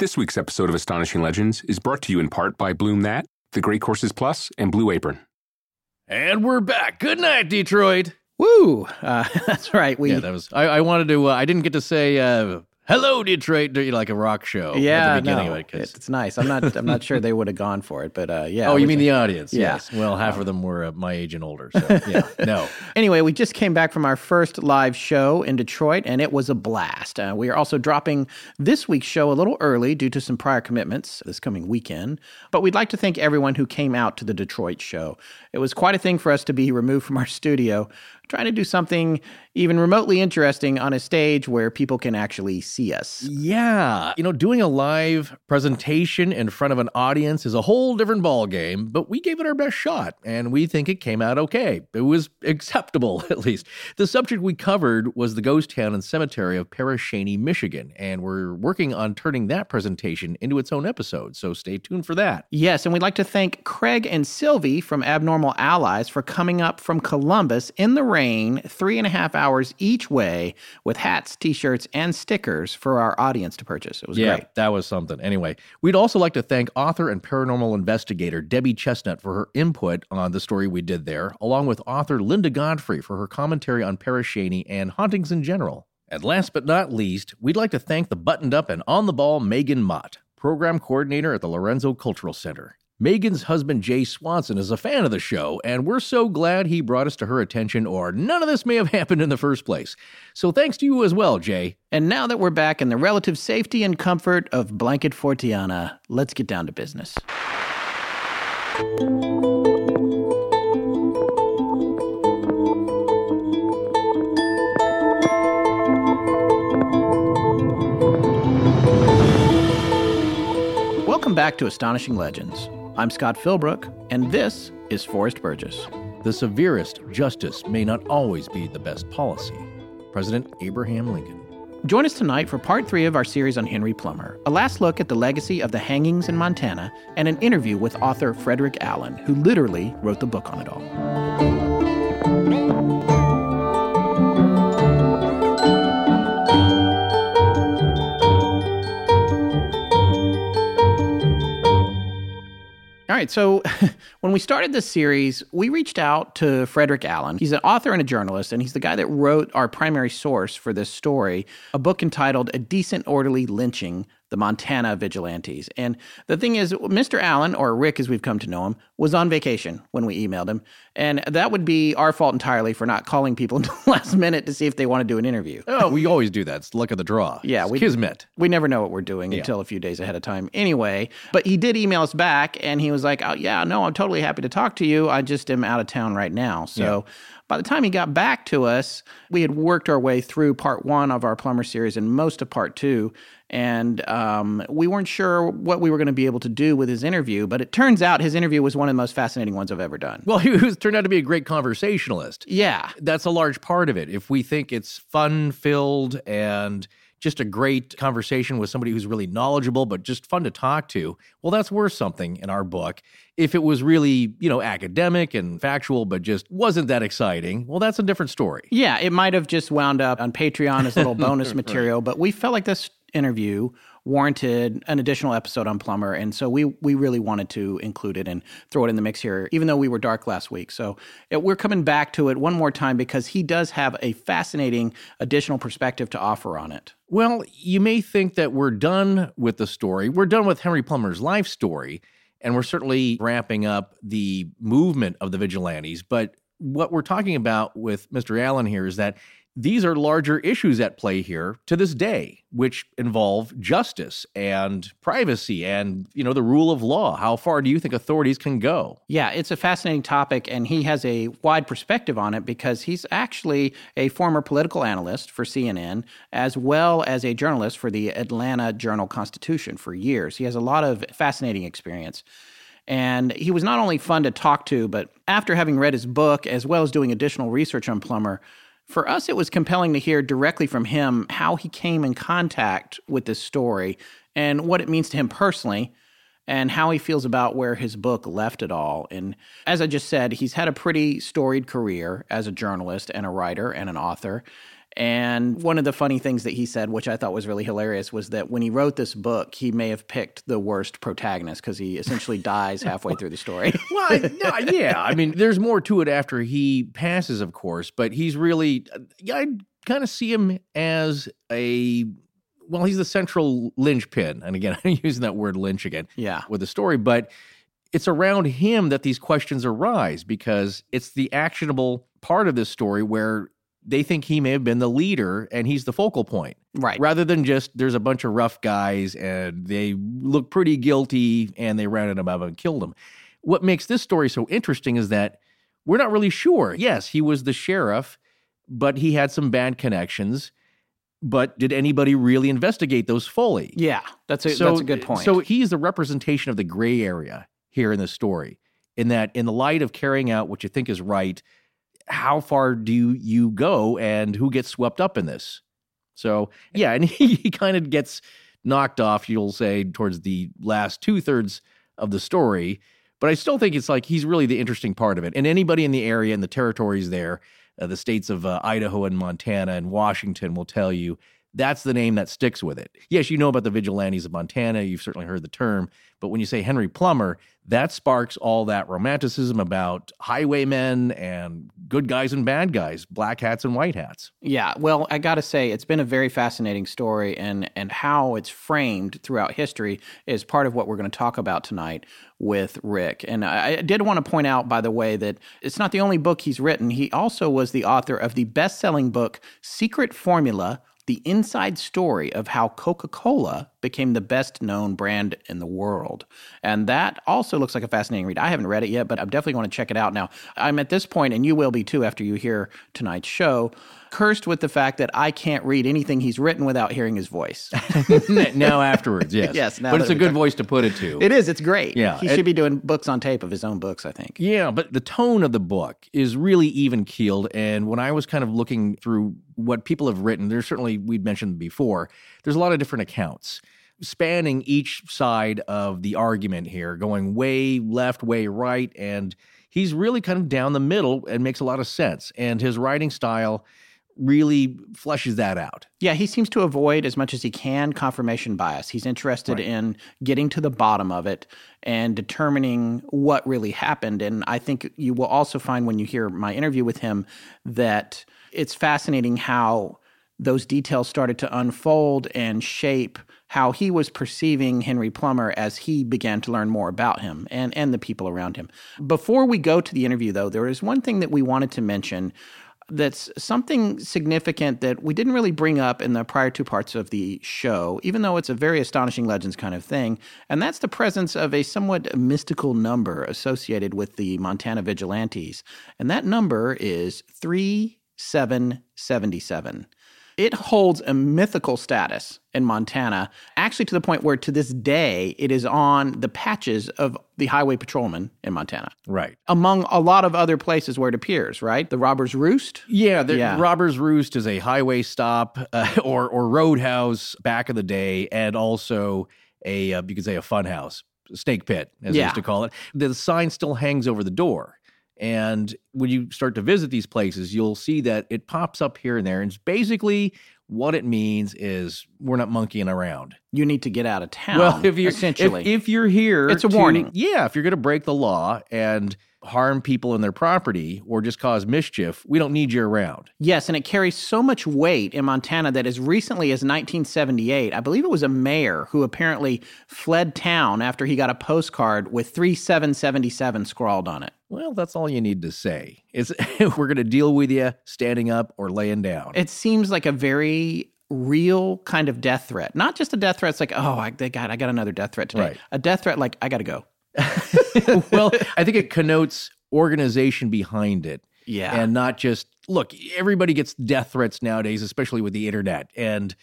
This week's episode of Astonishing Legends is brought to you in part by Bloom That, The Great Courses Plus, and Blue Apron. And we're back. Good night, Detroit. Woo! Uh, that's right. We Yeah, that was. I, I wanted to. Uh, I didn't get to say uh, hello, Detroit, you like a rock show. yeah, at the beginning no, of it. it's, nice. I'm not. I'm not sure they would have gone for it, but uh, yeah. oh, you mean the audience? Yeah. Yes. Well, half of them were uh, my age and older. So yeah, no. Anyway, we just came back from our first live show in Detroit, and it was a blast. Uh, we are also dropping this week's show a little early due to some prior commitments this coming weekend. But we'd like to thank everyone who came out to the Detroit show. It was quite a thing for us to be removed from our studio, trying to do something even remotely interesting on a stage where people can actually see us. Yeah, you know, doing a live presentation in front of an audience is a whole different ball game, but we gave it our best shot and we think it came out okay. It was acceptable at least. The subject we covered was the ghost town and cemetery of Pere Cheney, Michigan, and we're working on turning that presentation into its own episode, so stay tuned for that. Yes, and we'd like to thank Craig and Sylvie from Abnormal Allies for coming up from Columbus in the rain, three and a half hours each way, with hats, t shirts, and stickers for our audience to purchase. It was yeah, great. that was something. Anyway, we'd also like to thank author and paranormal investigator Debbie Chestnut for her input on the story we did there, along with author Linda Godfrey for her commentary on Pere Cheney and hauntings in general. And last but not least, we'd like to thank the buttoned up and on the ball Megan Mott, program coordinator at the Lorenzo Cultural Center. Megan's husband Jay Swanson is a fan of the show, and we're so glad he brought us to her attention, or none of this may have happened in the first place. So thanks to you as well, Jay. And now that we're back in the relative safety and comfort of Blanket Fortiana, let's get down to business. Welcome back to Astonishing Legends. I'm Scott Philbrook, and this is Forrest Burgess. The severest justice may not always be the best policy. President Abraham Lincoln. Join us tonight for part three of our series on Henry Plummer, a last look at the legacy of the hangings in Montana, and an interview with author Frederick Allen, who literally wrote the book on it all. Right, so when we started this series, we reached out to Frederick Allen. He's an author and a journalist, and he's the guy that wrote our primary source for this story, a book entitled A Decent Orderly Lynching The Montana Vigilantes. And the thing is, Mr. Allen, or Rick as we've come to know him, was on vacation when we emailed him. And that would be our fault entirely for not calling people until the last minute to see if they want to do an interview. Oh, we always do that. It's luck of the draw. Yeah, It's we- kismet. We never know what we're doing until a few days ahead of time anyway. But he did email us back and he was like, oh, yeah, no, I'm totally happy to talk to you. I just am out of town right now. So by the time he got back to us, we had worked our way through part one of our Plummer series and most of part two. And um, we weren't sure what we were going to be able to do with his interview. But it turns out his interview was one of the most fascinating ones I've ever done. Well, he was, turned out to be a great conversationalist. Yeah. That's a large part of it. If we think it's fun filled and just a great conversation with somebody who's really knowledgeable, but just fun to talk to, well, that's worth something in our book. If it was really, you know, academic and factual, but just wasn't that exciting, well, that's a different story. Yeah, it might have just wound up on Patreon as a little bonus material, but we felt like this interview warranted an additional episode on Plummer, and so we we really wanted to include it and throw it in the mix here, even though we were dark last week. So it, we're coming back to it one more time because he does have a fascinating additional perspective to offer on it. Well, you may think that we're done with the story. We're done with Henry Plummer's life story, and we're certainly ramping up the movement of the vigilantes. But what we're talking about with Mr. Allen here is that these are larger issues at play here to this day, which involve justice and privacy and, you know, the rule of law. How far do you think authorities can go? Yeah, it's a fascinating topic, and he has a wide perspective on it because he's actually a former political analyst for CNN, as well as a journalist for the Atlanta Journal Constitution for years. He has a lot of fascinating experience. And he was not only fun to talk to, but after having read his book, as well as doing additional research on Plummer, for us, it was compelling to hear directly from him how he came in contact with this story and what it means to him personally and how he feels about where his book left it all. And as I just said, he's had a pretty storied career as a journalist and a writer and an author. And one of the funny things that he said, which I thought was really hilarious, was that when he wrote this book, he may have picked the worst protagonist because he essentially dies halfway through the story. well, no, yeah. I mean, there's more to it after he passes, of course, but he's really, I kind of see him as a, well, he's the central linchpin. And again, I'm using that word lynch again Yeah. with the story, but it's around him that these questions arise because it's the actionable part of this story where they think he may have been the leader and he's the focal point Right. rather than just there's a bunch of rough guys and they look pretty guilty and they rounded him up and killed him. What makes this story so interesting is that we're not really sure. Yes, he was the sheriff, but he had some bad connections. But did anybody really investigate those fully? Yeah. That's a, that's a good point. So he's the representation of the gray area here in the story, in that in the light of carrying out what you think is right, how far do you go and who gets swept up in this? So yeah, and he, he kind of gets knocked off, you'll say, towards the last two thirds of the story. But I still think it's like he's really the interesting part of it. And anybody in the area and the territories there, uh, the states of uh, Idaho and Montana and Washington will tell you that's the name that sticks with it. Yes, you know about the vigilantes of Montana. You've certainly heard the term. But when you say Henry Plummer, that sparks all that romanticism about highwaymen and good guys and bad guys, black hats and white hats. Yeah, well, I got to say it's been a very fascinating story and and how it's framed throughout history is part of what we're going to talk about tonight with Rick. And I, did want to point out by the way that it's not the only book he's written. He also was the author of the best-selling book Secret Formula: The Inside Story of How Coca-Cola Became the Best Known Brand in the World. And that also looks like a fascinating read. I haven't read it yet, but I'm definitely going to check it out now. I'm at this point and you will be too after you hear tonight's show cursed with the fact that I can't read anything he's written without hearing his voice. now afterwards, yes. Yes, now but it's a good talking- voice to put it to. it is, it's great. Yeah, He it- should be doing books on tape of his own books, I think. Yeah, but the tone of the book is really even keeled. And when I was kind of looking through what people have written, there's certainly, we'd mentioned before, there's a lot of different accounts spanning each side of the argument here, going way left, way right. And he's really kind of down the middle and makes a lot of sense. And his writing style really fleshes that out. Yeah, he seems to avoid as much as he can confirmation bias. He's interested Right. in getting to the bottom of it and determining what really happened. And I think you will also find when you hear my interview with him that it's fascinating how those details started to unfold and shape how he was perceiving Henry Plummer as he began to learn more about him and, and the people around him. Before we go to the interview, though, there is one thing that we wanted to mention that's something significant that we didn't really bring up in the prior two parts of the show, even though it's a very astonishing legends kind of thing. And that's the presence of a somewhat mystical number associated with the Montana vigilantes. And that number is 3777. It holds a mythical status in Montana, actually to the point where to this day it is on the patches of the highway patrolmen in Montana Right. among a lot of other places where it appears, right? The Robber's Roost. Yeah, the Yeah. Robber's Roost is a highway stop uh, or or roadhouse back in the day, and also a uh, you could say a funhouse, snake pit, as they Yeah. used to call it. The sign still hangs over the door, and when you start to visit these places, you'll see that it pops up here and there, and it's basically what it means is we're not monkeying around. You need to get out of town. Well, if you're essentially, if, if you're here, It's a to- warning. Yeah, if you're going to break the law and harm people and their property or just cause mischief, we don't need you around. Yes, and it carries so much weight in Montana that as recently as 1978, I believe it was a mayor who apparently fled town after he got a postcard with 3777 scrawled on it. Well, that's all you need to say. It's we're going to deal with you standing up or laying down. It seems like a very real kind of death threat. Not just a death threat. It's like, oh, I, got, I got another death threat today. Right. A death threat, like I got to go. well, I think it connotes organization behind it. Yeah. And not just look, everybody gets death threats nowadays, especially with the internet. And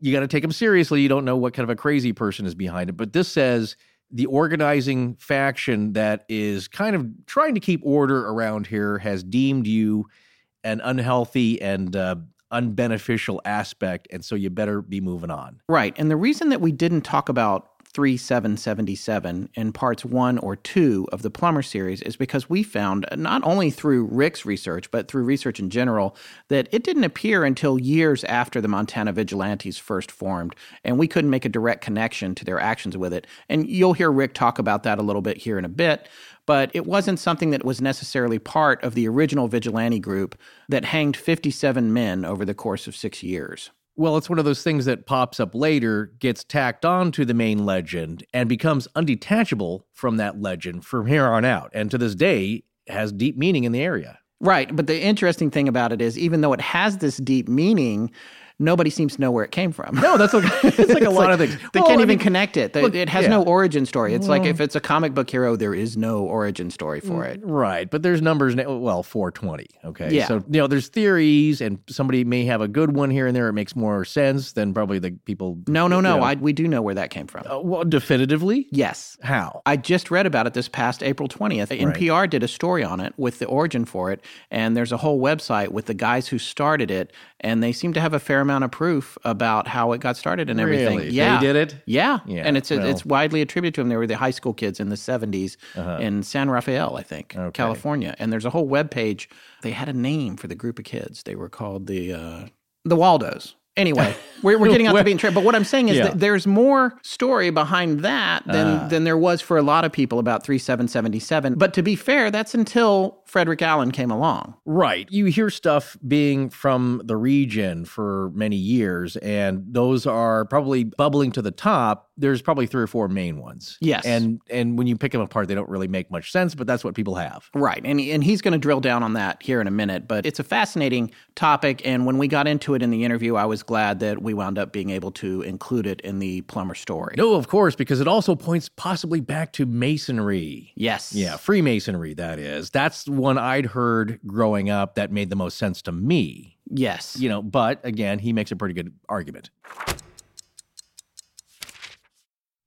you got to take them seriously. You don't know what kind of a crazy person is behind it. But this says the organizing faction that is kind of trying to keep order around here has deemed you an unhealthy and uh, unbeneficial aspect. And so you better be moving on. Right. And the reason that we didn't talk about 3777 in parts one or two of the Plummer series is because we found, not only through Rick's research, but through research in general, that it didn't appear until years after the Montana Vigilantes first formed, and we couldn't make a direct connection to their actions with it. And you'll hear Rick talk about that a little bit here in a bit. But it wasn't something that was necessarily part of the original vigilante group that hanged 57 men over the course of six years. Well, it's one of those things that pops up later, gets tacked on to the main legend, and becomes undetachable from that legend from here on out. And to this day, has deep meaning in the area. Right. But the interesting thing about it is, even though it has this deep meaning, nobody seems to know where it came from. No, that's okay. It's like a lot of things. They Well, can't I even mean, connect it. They- look, it has yeah. no origin story. It's like if it's a comic book hero, there is no origin story for it. Right, but there's numbers. Well, 420. Okay, Yeah. So you know, there's theories, and somebody may have a good one here and there. It makes more sense than probably the people. No, no, you no. know. I, we do know where that came from. Uh, well, definitively. Yes. How? I just read about it this past April 20th. NPR did a story on it with the origin for it, and there's a whole website with the guys who started it, and they seem to have a fair amount of proof about how it got started and everything. Really? They did it? Yeah, Yeah, and it's well. it's widely attributed to them. They were the high school kids in the 70s in San Rafael, I think, Uh-huh. Okay. California. And there's a whole web page. They had a name for the group of kids. They were called the uh, the Waldos. Anyway, we're, we're getting off the beaten track. But what I'm saying is Yeah. that there's more story behind that than Ah. than there was for a lot of people about 3777. But to be fair, that's until Frederick Allen came along. Right. You hear stuff being from the region for many years, and those are probably bubbling to the top. There's probably three or four main ones. Yes. And and when you pick them apart, they don't really make much sense, but that's what people have. Right. And, and he's going to drill down on that here in a minute. But it's a fascinating topic. And when we got into it in the interview, I was glad that we wound up being able to include it in the Plummer story. No, of course, because it also points possibly back to masonry. Yes. Yeah, Freemasonry, that is. That's one I'd heard growing up that made the most sense to me. Yes. You know, but again, he makes a pretty good argument.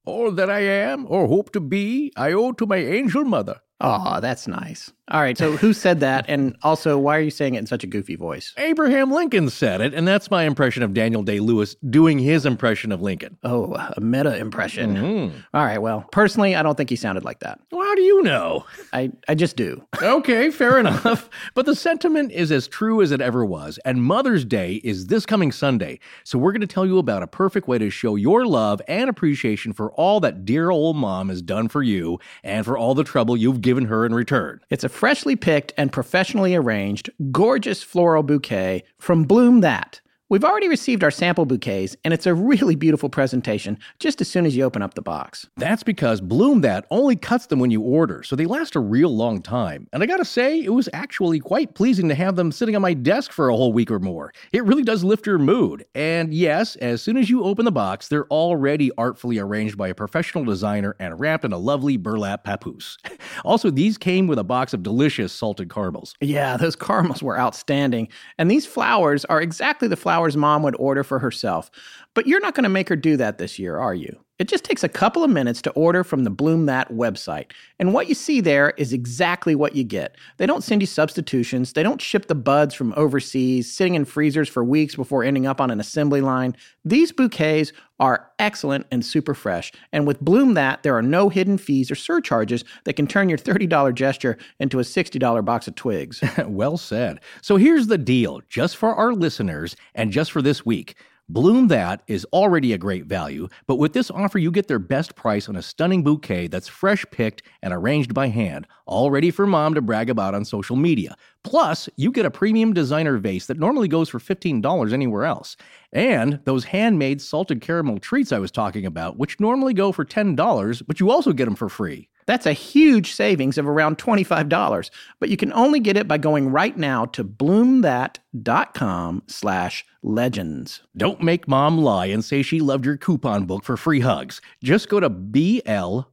All that I am or hope to be, I owe to my angel mother. Oh, that's nice. All right. So who said that? And also, why are you saying it in such a goofy voice? Abraham Lincoln said it, and that's my impression of Daniel Day Lewis doing his impression of Lincoln. Oh, a meta impression. Mm-hmm. All right. Well, personally, I don't think he sounded like that. Well, how do you know? I, I just do. Okay, fair enough. But the sentiment is as true as it ever was. And Mother's Day is this coming Sunday. So we're going to tell you about a perfect way to show your love and appreciation for all that dear old mom has done for you and for all the trouble you've given her in return. It's a freshly picked and professionally arranged, gorgeous floral bouquet from Bloom That. We've already received our sample bouquets, and it's a really beautiful presentation just as soon as you open up the box. That's because Bloom That only cuts them when you order, so they last a real long time. And I gotta say, it was actually quite pleasing to have them sitting on my desk for a whole week or more. It really does lift your mood. And yes, as soon as you open the box, they're already artfully arranged by a professional designer and wrapped in a lovely burlap papoose. also, these came with a box of delicious salted caramels. Yeah, those caramels were outstanding. And these flowers are exactly the flowers mom would order for herself. But you're not going to make her do that this year, are you? It just takes a couple of minutes to order from the Bloom That website. And what you see there is exactly what you get. They don't send you substitutions, they don't ship the buds from overseas, sitting in freezers for weeks before ending up on an assembly line. These bouquets are excellent and super fresh. And with Bloom That, there are no hidden fees or surcharges that can turn your $30 gesture into a $60 box of twigs. well said. So here's the deal just for our listeners and just for this week. Bloom That is already a great value, but with this offer, you get their best price on a stunning bouquet that's fresh picked and arranged by hand, all ready for mom to brag about on social media. Plus, you get a premium designer vase that normally goes for $15 anywhere else. And those handmade salted caramel treats I was talking about, which normally go for $10, but you also get them for free. That's a huge savings of around $25, but you can only get it by going right now to bloomthat.com slash legends. Don't make mom lie and say she loved your coupon book for free hugs. Just go to B-L-O-O-M-T-H-A-T,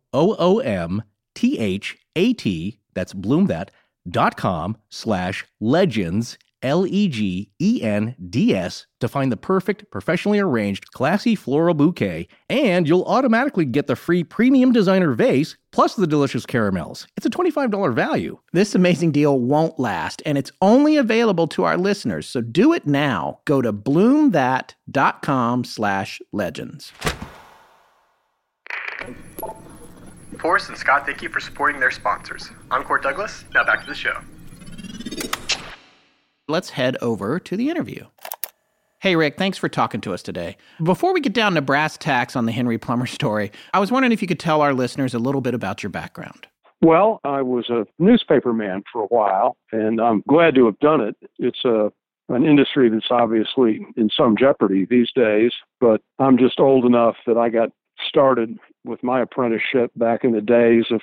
that's bloomthat.com slash legends L E G E N D S to find the perfect, professionally arranged, classy floral bouquet, and you'll automatically get the free premium designer vase plus the delicious caramels. It's a $25 value. This amazing deal won't last, and it's only available to our listeners, so do it now. Go to bloomthat.com slash legends. Forrest and Scott, thank you for supporting their sponsors. I'm Court Douglas. Now back to the show let's head over to the interview. Hey, Rick, thanks for talking to us today. Before we get down to brass tacks on the Henry Plummer story, I was wondering if you could tell our listeners a little bit about your background. Well, I was a newspaper man for a while, and I'm glad to have done it. It's a an industry that's obviously in some jeopardy these days, but I'm just old enough that I got started with my apprenticeship back in the days of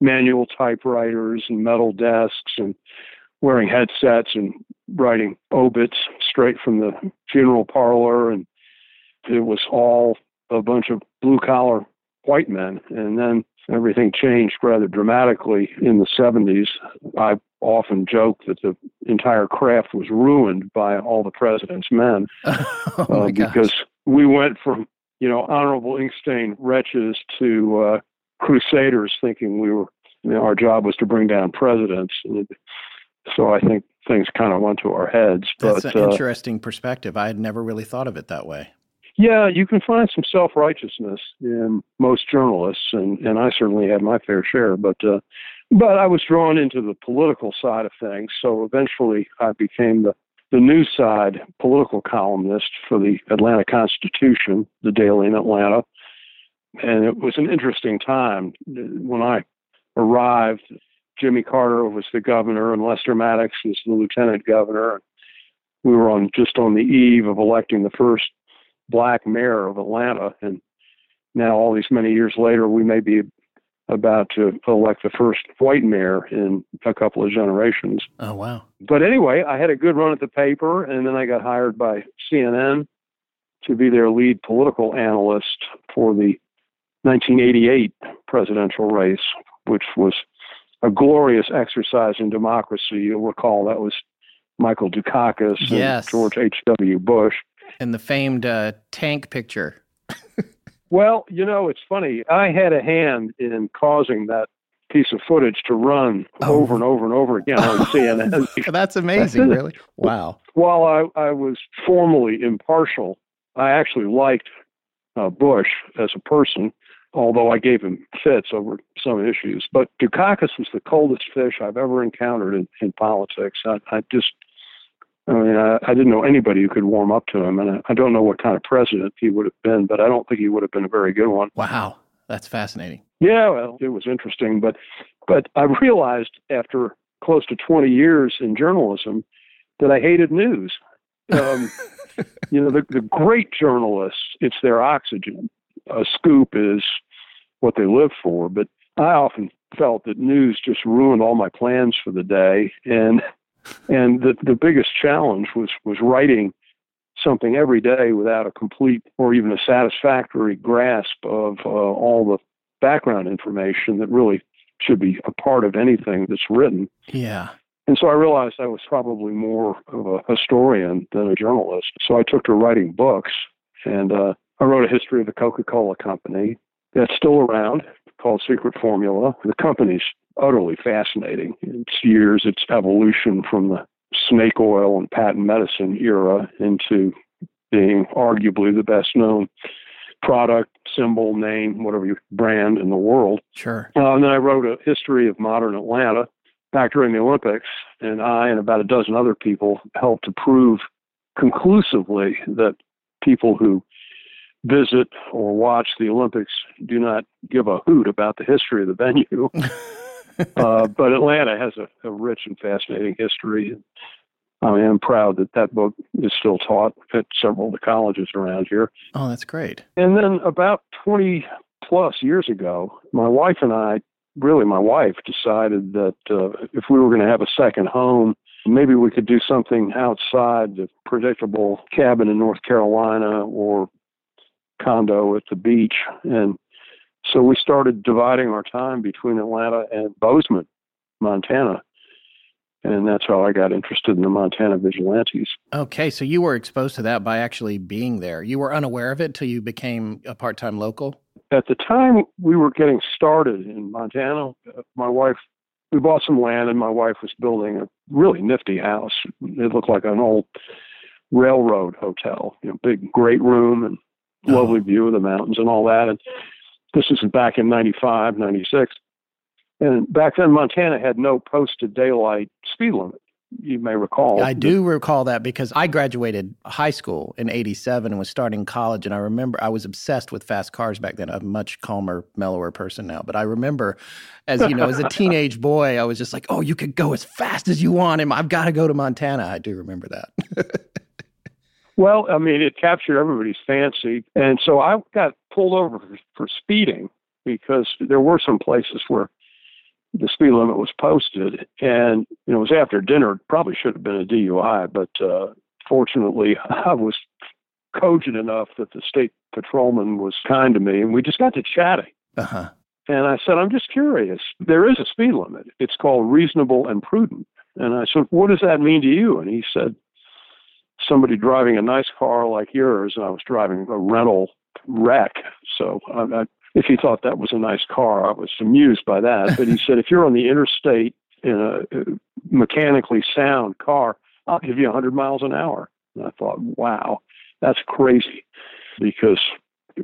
manual typewriters and metal desks and wearing headsets and writing obits straight from the funeral parlor and it was all a bunch of blue collar white men. And then everything changed rather dramatically in the 70s i often joke that the entire craft was ruined by all the president's men oh uh, because we went from you know honorable ink stain wretches to uh, crusaders thinking we were you know, our job was to bring down presidents. And so I think things kind of went to our heads. That's an uh, interesting perspective. I had never really thought of it that way. Yeah, you can find some self righteousness in most journalists, and, and I certainly had my fair share. But uh, but I was drawn into the political side of things, so eventually I became the the news side political columnist for the Atlanta Constitution, the daily in Atlanta, and it was an interesting time when I arrived. Jimmy Carter was the governor and Lester Maddox was the lieutenant governor. We were on just on the eve of electing the first black mayor of Atlanta, and now all these many years later, we may be about to elect the first white mayor in a couple of generations. Oh wow! But anyway, I had a good run at the paper, and then I got hired by CNN to be their lead political analyst for the 1988 presidential race, which was a glorious exercise in democracy. You'll recall that was Michael Dukakis yes. and George H.W. Bush. And the famed uh, tank picture. well, you know, it's funny. I had a hand in causing that piece of footage to run oh. over and over and over again on CNN. That's amazing, really. Wow. While I, I was formally impartial, I actually liked uh, Bush as a person although I gave him fits over some issues. But Dukakis was the coldest fish I've ever encountered in, in politics. I, I just, I mean, I, I didn't know anybody who could warm up to him, and I, I don't know what kind of president he would have been, but I don't think he would have been a very good one. Wow, that's fascinating. Yeah, well, it was interesting, but but I realized after close to 20 years in journalism that I hated news. Um, you know, the, the great journalists, it's their oxygen a scoop is what they live for. But I often felt that news just ruined all my plans for the day, and and the the biggest challenge was was writing something every day without a complete or even a satisfactory grasp of uh, all the background information that really should be a part of anything that's written. Yeah. And so I realized I was probably more of a historian than a journalist. So I took to writing books, and uh, I wrote a history of the Coca Cola Company that's still around called Secret Formula. The company's utterly fascinating. Its years, its evolution from the snake oil and patent medicine era into being arguably the best known product, symbol, name, whatever you brand in the world. Sure. Uh, and then I wrote a history of modern Atlanta back during the Olympics, and I and about a dozen other people helped to prove conclusively that people who visit or watch the Olympics do not give a hoot about the history of the venue. uh, but Atlanta has a, a, rich and fascinating history. I am proud that that book is still taught at several of the colleges around here. Oh, that's great. And then about 20 plus years ago, my wife and I, really my wife, decided that uh, if we were going to have a second home, maybe we could do something outside the predictable cabin in North Carolina or condo at the beach. And so we started dividing our time between Atlanta and Bozeman, Montana. And that's how I got interested in the Montana Vigilantes. Okay, so you were exposed to that by actually being there. You were unaware of it until you became a part time local? At the time we were getting started in Montana, my wife, we bought some land and my wife was building a really nifty house. It looked like an old railroad hotel, you know, big, great room and lovely uh-huh. view of the mountains and all that. And this is back in 95, 96. And back then, Montana had no posted daylight speed limit. You may recall. I do recall that because I graduated high school in 87 and was starting college. And I remember I was obsessed with fast cars back then. I'm a much calmer, mellower person now. But I remember, as you know, as a teenage boy, I was just like, oh, you could go as fast as you want. And I've got to go to Montana. I do remember that. Well, I mean, it captured everybody's fancy. And so I got pulled over for, for speeding because there were some places where the speed limit was posted. And, you know, it was after dinner. Probably should have been a DUI, but uh, fortunately, I was cogent enough that the state patrolman was kind to me. And we just got to chatting. Uh-huh. And I said, I'm just curious. There is a speed limit. It's called reasonable and prudent. And I said, What does that mean to you? And he said, somebody driving a nice car like yours, and I was driving a rental wreck. So I, I, if he thought that was a nice car, I was amused by that. But he said, if you're on the interstate in a uh, mechanically sound car, I'll give you 100 miles an hour. And I thought, wow, that's crazy, because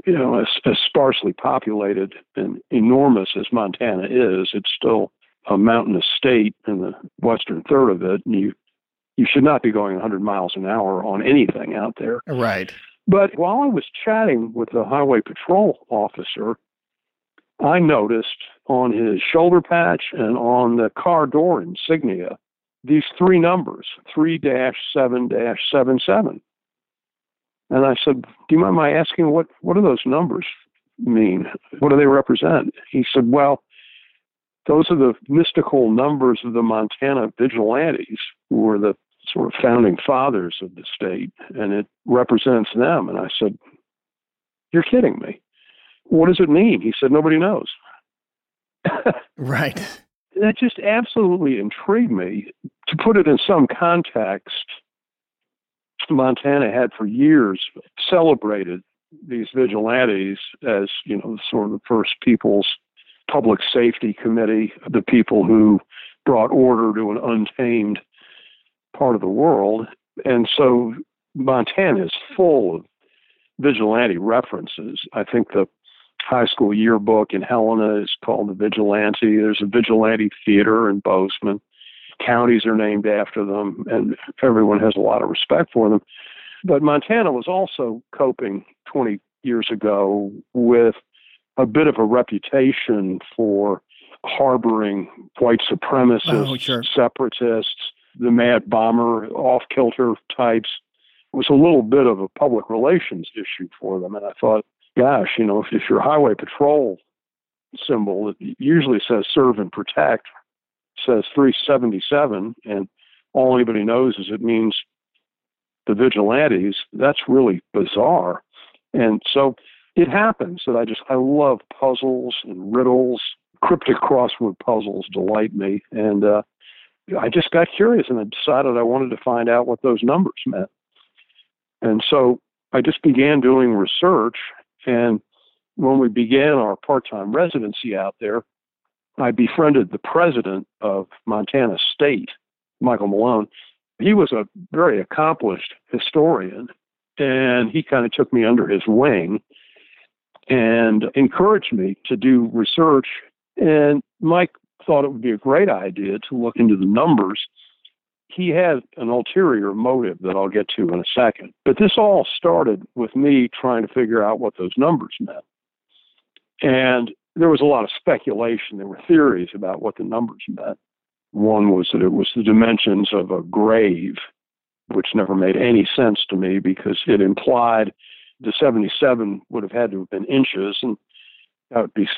you know, as, as sparsely populated and enormous as Montana is, it's still a mountainous state in the western third of it, and you you should not be going 100 miles an hour on anything out there. Right. But while I was chatting with the highway patrol officer, I noticed on his shoulder patch and on the car door insignia these three numbers 3 7 77. And I said, Do you mind my asking what, what do those numbers mean? What do they represent? He said, Well, those are the mystical numbers of the Montana vigilantes, who were the sort of founding fathers of the state, and it represents them. And I said, You're kidding me. What does it mean? He said, Nobody knows. right. That just absolutely intrigued me. To put it in some context, Montana had for years celebrated these vigilantes as, you know, sort of the first people's public safety committee, the people who brought order to an untamed part of the world. And so Montana is full of vigilante references. I think the high school yearbook in Helena is called the Vigilante. There's a vigilante theater in Bozeman. Counties are named after them, and everyone has a lot of respect for them. But Montana was also coping 20 years ago with a bit of a reputation for harboring white supremacists, oh, sure. separatists, the mad bomber, off kilter types. It was a little bit of a public relations issue for them. And I thought, gosh, you know, if, if your highway patrol symbol, it usually says serve and protect, says 377, and all anybody knows is it means the vigilantes, that's really bizarre. And so it happens that I just, I love puzzles and riddles. Cryptic crossword puzzles delight me. And uh, I just got curious and I decided I wanted to find out what those numbers meant. And so I just began doing research. And when we began our part time residency out there, I befriended the president of Montana State, Michael Malone. He was a very accomplished historian, and he kind of took me under his wing and encouraged me to do research. And Mike thought it would be a great idea to look into the numbers he had an ulterior motive that I'll get to in a second. But this all started with me trying to figure out what those numbers meant. And there was a lot of speculation. There were theories about what the numbers meant. One was that it was the dimensions of a grave, which never made any sense to me because it implied the 77 would have had to have been inches, and that would be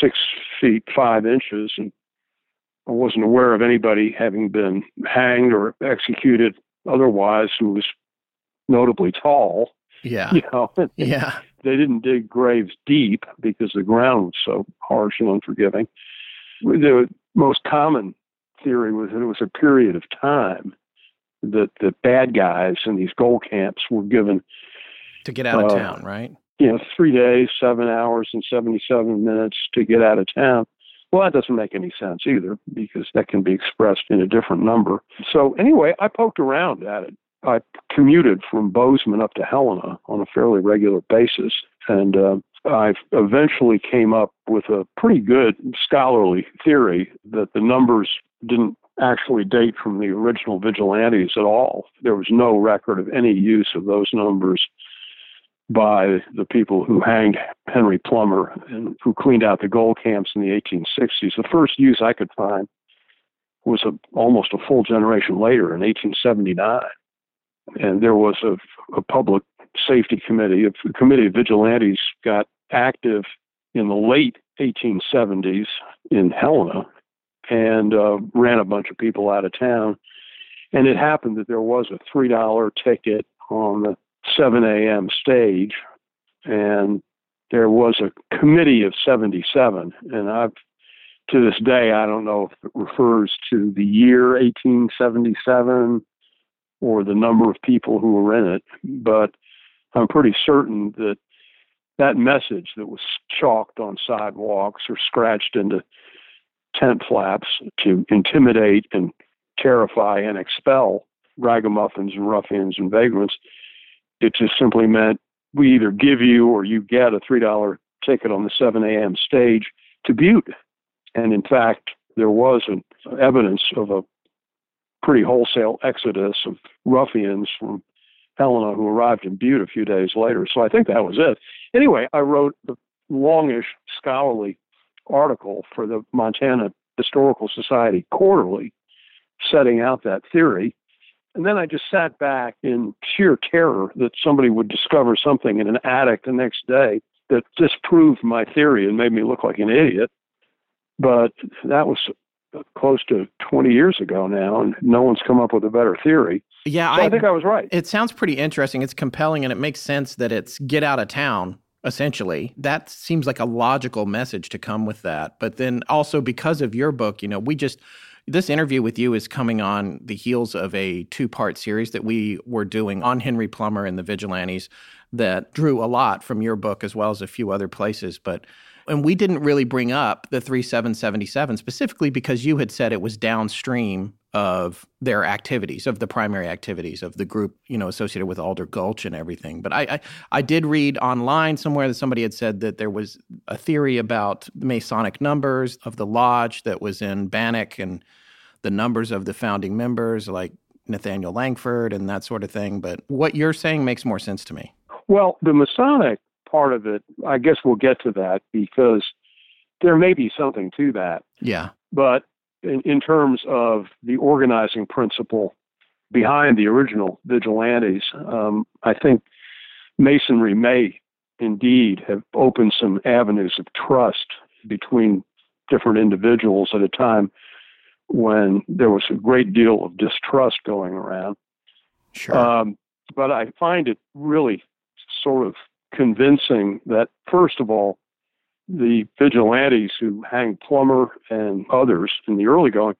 six feet five inches. And I wasn't aware of anybody having been hanged or executed otherwise who was notably tall. Yeah. You know, yeah. They didn't dig graves deep because the ground was so harsh and unforgiving. The most common theory was that it was a period of time that the bad guys in these gold camps were given to get out of uh, town, right? You know, three days, seven hours, and 77 minutes to get out of town. Well, that doesn't make any sense either because that can be expressed in a different number. So, anyway, I poked around at it. I commuted from Bozeman up to Helena on a fairly regular basis, and uh, I eventually came up with a pretty good scholarly theory that the numbers didn't actually date from the original vigilantes at all. There was no record of any use of those numbers by the people who hanged Henry Plummer and who cleaned out the gold camps in the 1860s. The first use I could find was a, almost a full generation later in 1879. And there was a, a public safety committee, a committee of vigilantes got active in the late 1870s in Helena and uh, ran a bunch of people out of town. And it happened that there was a $3 ticket on the 7 a.m. stage, and there was a committee of 77. And I've, to this day, I don't know if it refers to the year 1877 or the number of people who were in it, but I'm pretty certain that that message that was chalked on sidewalks or scratched into tent flaps to intimidate and terrify and expel ragamuffins and ruffians and vagrants. It just simply meant we either give you or you get a $3 ticket on the 7 a.m. stage to Butte. And in fact, there was an evidence of a pretty wholesale exodus of ruffians from Helena who arrived in Butte a few days later. So I think that was it. Anyway, I wrote the longish scholarly article for the Montana Historical Society quarterly, setting out that theory. And then I just sat back in sheer terror that somebody would discover something in an attic the next day that disproved my theory and made me look like an idiot. But that was close to 20 years ago now, and no one's come up with a better theory. Yeah, so I, I think I was right. It sounds pretty interesting. It's compelling, and it makes sense that it's get out of town essentially. That seems like a logical message to come with that. But then also because of your book, you know, we just this interview with you is coming on the heels of a two-part series that we were doing on Henry Plummer and the Vigilantes that drew a lot from your book as well as a few other places, but and we didn't really bring up the 3777 specifically because you had said it was downstream of their activities, of the primary activities of the group, you know, associated with Alder Gulch and everything. But I, I, I, did read online somewhere that somebody had said that there was a theory about Masonic numbers of the lodge that was in Bannack and the numbers of the founding members, like Nathaniel Langford and that sort of thing. But what you're saying makes more sense to me. Well, the Masonic part of it, I guess we'll get to that because there may be something to that. Yeah. But in, in terms of the organizing principle behind the original vigilantes, um, I think Masonry may indeed have opened some avenues of trust between different individuals at a time when there was a great deal of distrust going around. Sure. Um, but I find it really sort of convincing that, first of all, the vigilantes who hanged Plummer and others in the early going,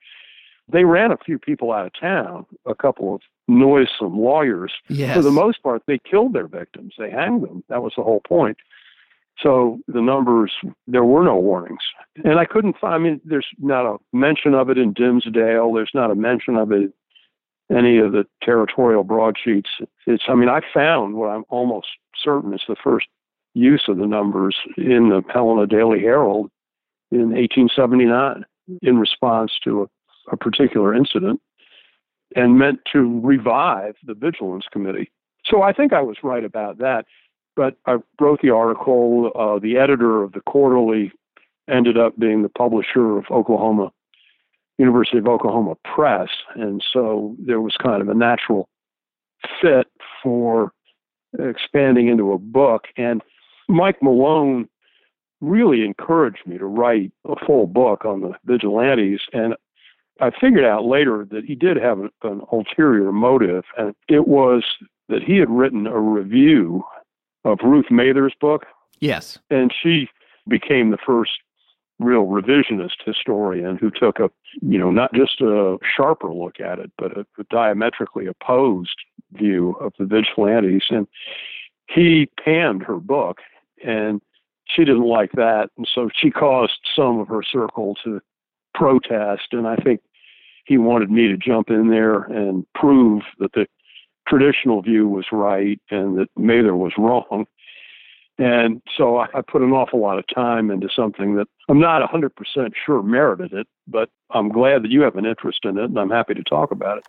they ran a few people out of town, a couple of noisome lawyers. Yes. For the most part, they killed their victims. They hanged them. That was the whole point. So the numbers, there were no warnings. And I couldn't find, I mean, there's not a mention of it in Dimsdale. There's not a mention of it any of the territorial broadsheets. It's, I mean, I found what I'm almost certain is the first use of the numbers in the Helena Daily Herald in 1879 in response to a, a particular incident. and meant to revive the Vigilance Committee. So I think I was right about that. But I wrote the article. Uh, the editor of the quarterly ended up being the publisher of Oklahoma, University of Oklahoma Press. And so there was kind of a natural fit for expanding into a book. And Mike Malone really encouraged me to write a full book on the vigilantes. And I figured out later that he did have an, an ulterior motive, and it was that he had written a review of Ruth Mather's book. Yes. And she became the first real revisionist historian who took a, you know, not just a sharper look at it, but a, a diametrically opposed view of the vigilantes. And he panned her book, and she didn't like that. And so she caused some of her circle to protest. And I think he wanted me to jump in there and prove that the traditional view was right and that Mather was wrong. And so I put an awful lot of time into something that I'm not 100% sure merited it, but I'm glad that you have an interest in it and I'm happy to talk about it.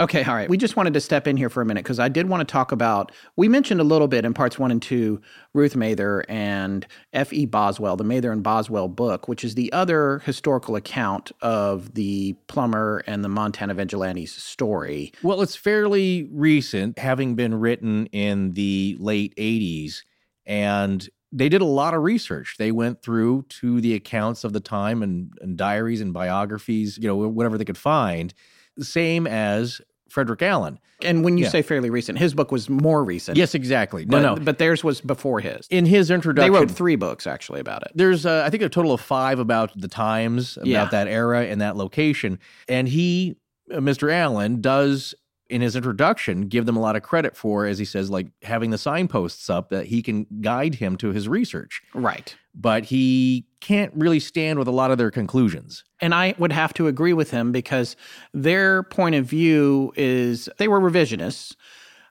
Okay, all right. We just wanted to step in here for a minute because I did want to talk about. We mentioned a little bit in parts one and two Ruth Mather and F.E. Boswell, the Mather and Boswell book, which is the other historical account of the Plummer and the Montana Vigilantes story. Well, it's fairly recent, having been written in the late 80s. And they did a lot of research. They went through to the accounts of the time and, and diaries and biographies, you know, whatever they could find same as Frederick Allen. And when you Yeah. say fairly recent, his book was more recent. Yes, exactly. No, but, no. but theirs was before his. In his introduction, They wrote three books actually about it. there's uh, I think a total of five about the times, about Yeah. that era and that location. And he, uh, Mr. Allen, does in his introduction give them a lot of credit for, as he says, like having the signposts up that he can guide him to his research. Right. But he can't really stand with a lot of their conclusions. And I would have to agree with him because their point of view is they were revisionists,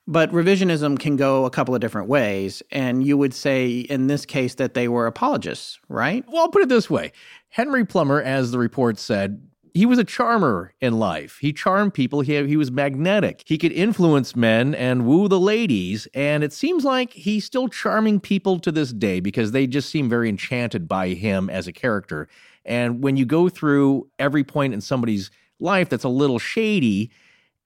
but revisionism can go a couple of different ways. And you would say in this case that they were apologists, right? Well, I'll put it this way Henry Plummer, as the report said, he was a charmer in life. He charmed people. He, he was magnetic. He could influence men and woo the ladies. And it seems like he's still charming people to this day because they just seem very enchanted by him as a character. And when you go through every point in somebody's life that's a little shady,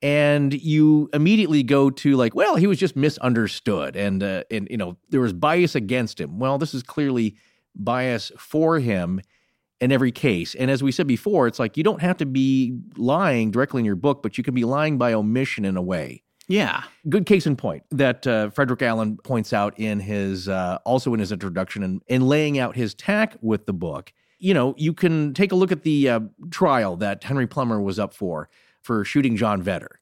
and you immediately go to like, well, he was just misunderstood, and uh, and you know there was bias against him. Well, this is clearly bias for him in every case. And as we said before, it's like you don't have to be lying directly in your book, but you can be lying by omission in a way. Yeah. Good case in point that uh, Frederick Allen points out in his uh, also in his introduction and in laying out his tack with the book. You know, you can take a look at the uh, trial that Henry Plummer was up for for shooting John Vetter.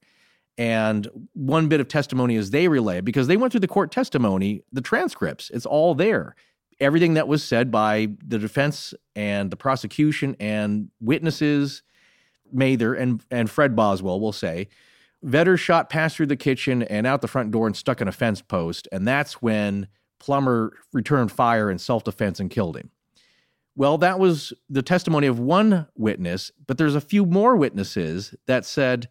And one bit of testimony is they relay because they went through the court testimony, the transcripts, it's all there. Everything that was said by the defense and the prosecution and witnesses, Mather and, and Fred Boswell will say, Vetter shot past through the kitchen and out the front door and stuck in a fence post. And that's when Plummer returned fire in self defense and killed him. Well, that was the testimony of one witness, but there's a few more witnesses that said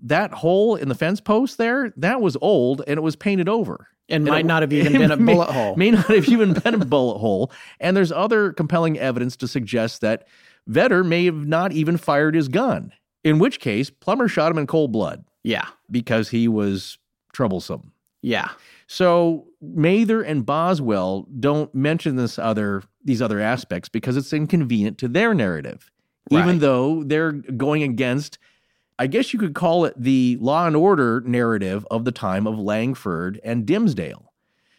that hole in the fence post there, that was old and it was painted over. And it- might not have even been a may- bullet hole. May not have even been a bullet hole. And there's other compelling evidence to suggest that Vetter may have not even fired his gun, in which case Plummer shot him in cold blood Yeah. because he was troublesome. Yeah. So Mather and Boswell don't mention this other these other aspects because it's inconvenient to their narrative, even though they're going against. I guess you could call it the law and order narrative of the time of Langford and Dimsdale.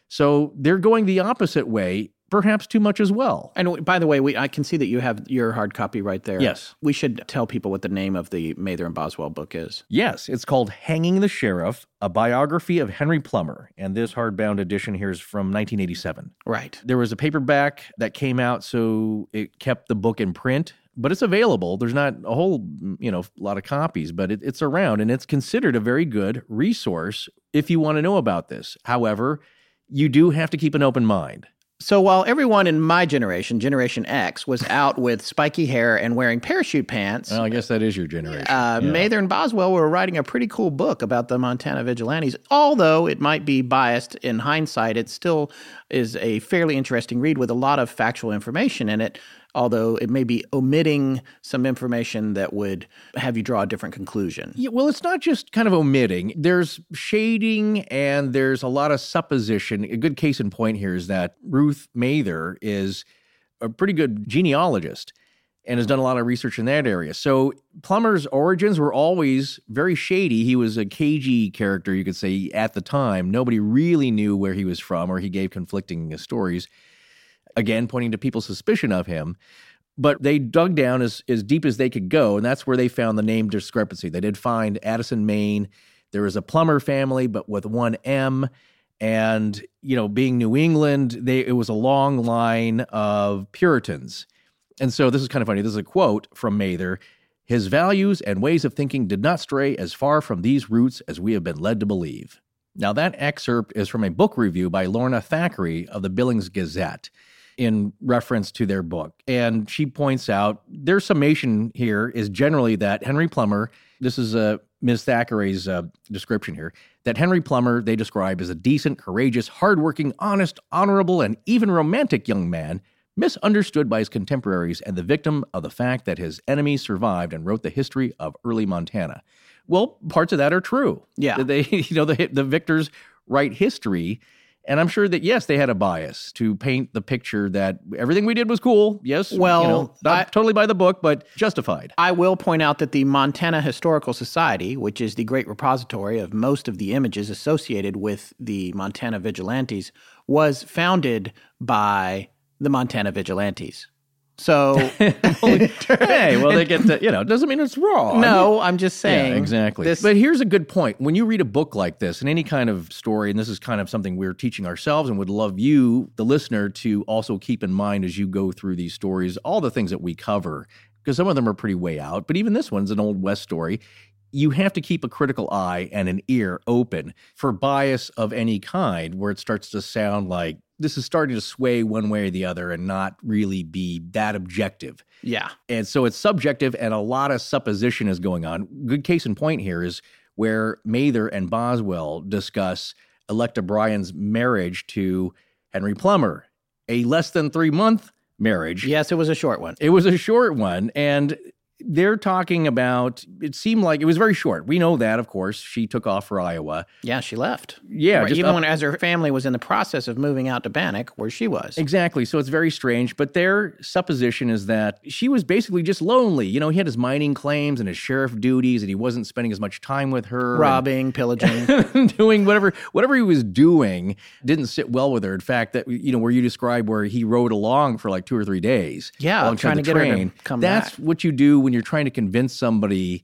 So they're going the opposite way, perhaps too much as well. And by the way, we I can see that you have your hard copy right there. Yes. We should tell people what the name of the Mather and Boswell book is. Yes, it's called Hanging the Sheriff, a biography of Henry Plummer. And this hardbound edition here is from 1987. Right. There was a paperback that came out, so it kept the book in print, but it's available. There's not a whole, you know, lot of copies, but it, it's around and it's considered a very good resource if you want to know about this. However, you do have to keep an open mind. So while everyone in my generation, Generation X, was out with spiky hair and wearing parachute pants, Well, I guess that is your generation. uh, Yeah. Mather and Boswell were writing a pretty cool book about the Montana vigilantes. Although it might be biased in hindsight, it still is a fairly interesting read with a lot of factual information in it. Although it may be omitting some information that would have you draw a different conclusion. Yeah, well, it's not just kind of omitting. There's shading and there's a lot of supposition. A good case in point here is that Ruth Mather is a pretty good genealogist and has done a lot of research in that area. So Plummer's origins were always very shady. He was a cagey character, you could say, at the time. Nobody really knew where he was from, or he gave conflicting stories. Again, pointing to people's suspicion of him. But they dug down as, as deep as they could go, and that's where they found the name discrepancy. They did find Addison, Maine. There was a plumber family, but with one M. And, you know, being New England, they it was a long line of Puritans. And so this is kind of funny. This is a quote from Mather. His values and ways of thinking did not stray as far from these roots as we have been led to believe. Now, that excerpt is from a book review by Lorna Thackeray of the Billings Gazette in reference to their book. And she points out their summation here is generally that Henry Plummer, this is uh, Ms. Thackeray's uh, description here, that Henry Plummer they describe as a decent, courageous, hardworking, honest, honorable, and even romantic young man, misunderstood by his contemporaries and the victim of the fact that his enemies survived and wrote the history of early Montana. Well, parts of that are true. Yeah. They, you know, the the victors write history, and I'm sure that yes, they had a bias to paint the picture that everything we did was cool. Yes, Well, you know, not I- totally by the book, but justified. I will point out that the Montana Historical Society, which is the great repository of most of the images associated with the Montana vigilantes, was founded by the Montana vigilantes. So, hey, well, they get to, you know, it doesn't mean it's wrong. no, I'm just saying. Yeah, exactly. This, but here's a good point. When you read a book like this, and any kind of story, and this is kind of something we're teaching ourselves and would love you, the listener, to also keep in mind as you go through these stories, all the things that we cover, because some of them are pretty way out. But even this one's an Old West story. You have to keep a critical eye and an ear open for bias of any kind, where it starts to sound like this is starting to sway one way or the other and not really be that objective. yeah. And so it's subjective and a lot of supposition is going on. Good case in point here is where Mather and Boswell discuss Electa Bryan's marriage to Henry Plummer, a less than three month marriage. Yes, it was a short one. It was a short one. And they're talking about it seemed like it was very short. We know that, of course. She took off for Iowa. Yeah, she left. Yeah, Right, even up- when as her family was in the process of moving out to Bannack, where she was. Exactly. So it's very strange. But their supposition is that she was basically just lonely. You know, he had his mining claims and his sheriff duties, and he wasn't spending as much time with her. and- Robbing, pillaging. doing whatever whatever he was doing didn't sit well with her. In fact, that you know where you describe where he rode along for like two or three days. Yeah, trying the to get her to train. come That's back. what you do when you're trying to convince somebody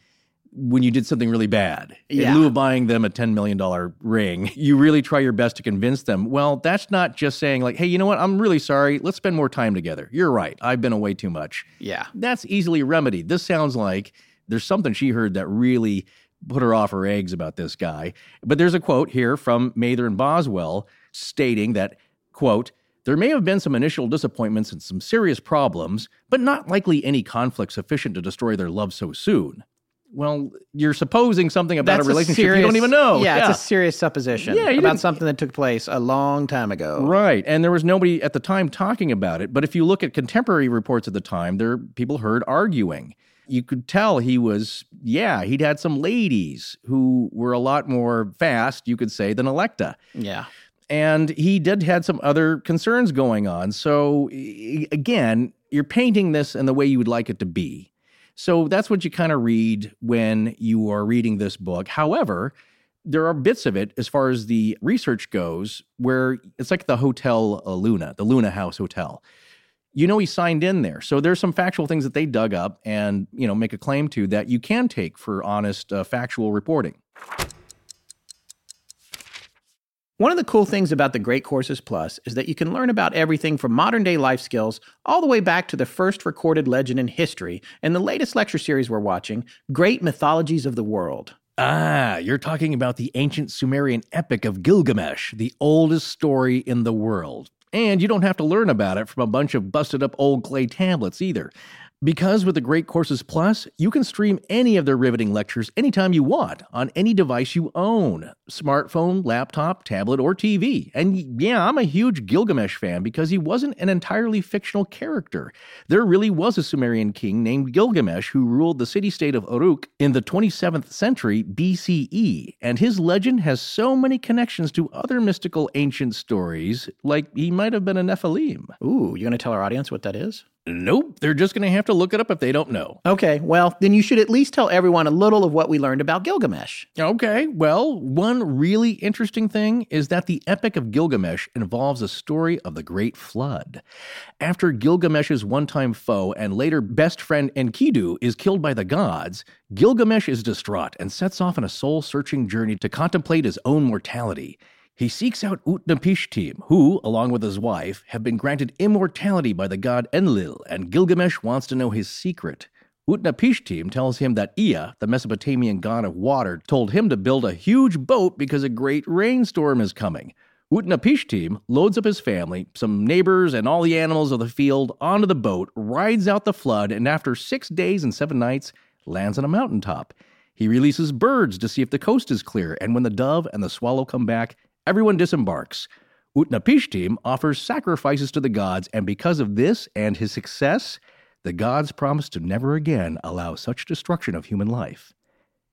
when you did something really bad. Yeah. In lieu of buying them a ten million dollar ring, you really try your best to convince them. Well, that's not just saying like, hey, you know what? I'm really sorry. Let's spend more time together. You're right. I've been away too much. yeah. That's easily remedied. This sounds like there's something she heard that really put her off her eggs about this guy. But there's a quote here from Mather and Boswell stating that, quote, there may have been some initial disappointments and some serious problems, but not likely any conflict sufficient to destroy their love so soon. Well, you're supposing something about That's a relationship serious, you don't even know. Yeah, it's a serious supposition Yeah, about something that took place a long time ago. Right. And there was nobody at the time talking about it. But if you look at contemporary reports at the time, there people heard arguing. You could tell he was, yeah, he'd had some ladies who were a lot more fast, you could say, than Electa. Yeah. And he did had some other concerns going on. So again, you're painting this in the way you would like it to be. So that's what you kind of read when you are reading this book. However, there are bits of it as far as the research goes where it's like the Hotel uh, Luna, the Luna House Hotel. You know he signed in there. So there's some factual things that they dug up and, you know, make a claim to that you can take for honest uh, factual reporting. One of the cool things about the Great Courses Plus is that you can learn about everything from modern day life skills all the way back to the first recorded legend in history and the latest lecture series we're watching, Great Mythologies of the World. Ah, you're talking about the ancient Sumerian epic of Gilgamesh, the oldest story in the world. And you don't have to learn about it from a bunch of busted up old clay tablets either. Because with the Great Courses Plus, you can stream any of their riveting lectures anytime you want on any device you own smartphone, laptop, tablet, or TV. And yeah, I'm a huge Gilgamesh fan because he wasn't an entirely fictional character. There really was a Sumerian king named Gilgamesh who ruled the city state of Uruk in the 27th century BCE, and his legend has so many connections to other mystical ancient stories, like he might have been a Nephilim. Ooh, you going to tell our audience what that is? Nope, they're just going to have to look it up if they don't know. Okay, well, then you should at least tell everyone a little of what we learned about Gilgamesh. Okay, well, one really interesting thing is that the Epic of Gilgamesh involves a story of the Great Flood. After Gilgamesh's one time foe and later best friend Enkidu is killed by the gods, Gilgamesh is distraught and sets off on a soul searching journey to contemplate his own mortality. He seeks out Utnapishtim, who, along with his wife, have been granted immortality by the god Enlil, and Gilgamesh wants to know his secret. Utnapishtim tells him that Ea, the Mesopotamian god of water, told him to build a huge boat because a great rainstorm is coming. Utnapishtim loads up his family, some neighbors, and all the animals of the field onto the boat, rides out the flood, and after six days and seven nights, lands on a mountaintop. He releases birds to see if the coast is clear, and when the dove and the swallow come back, Everyone disembarks. Utnapishtim offers sacrifices to the gods, and because of this and his success, the gods promise to never again allow such destruction of human life.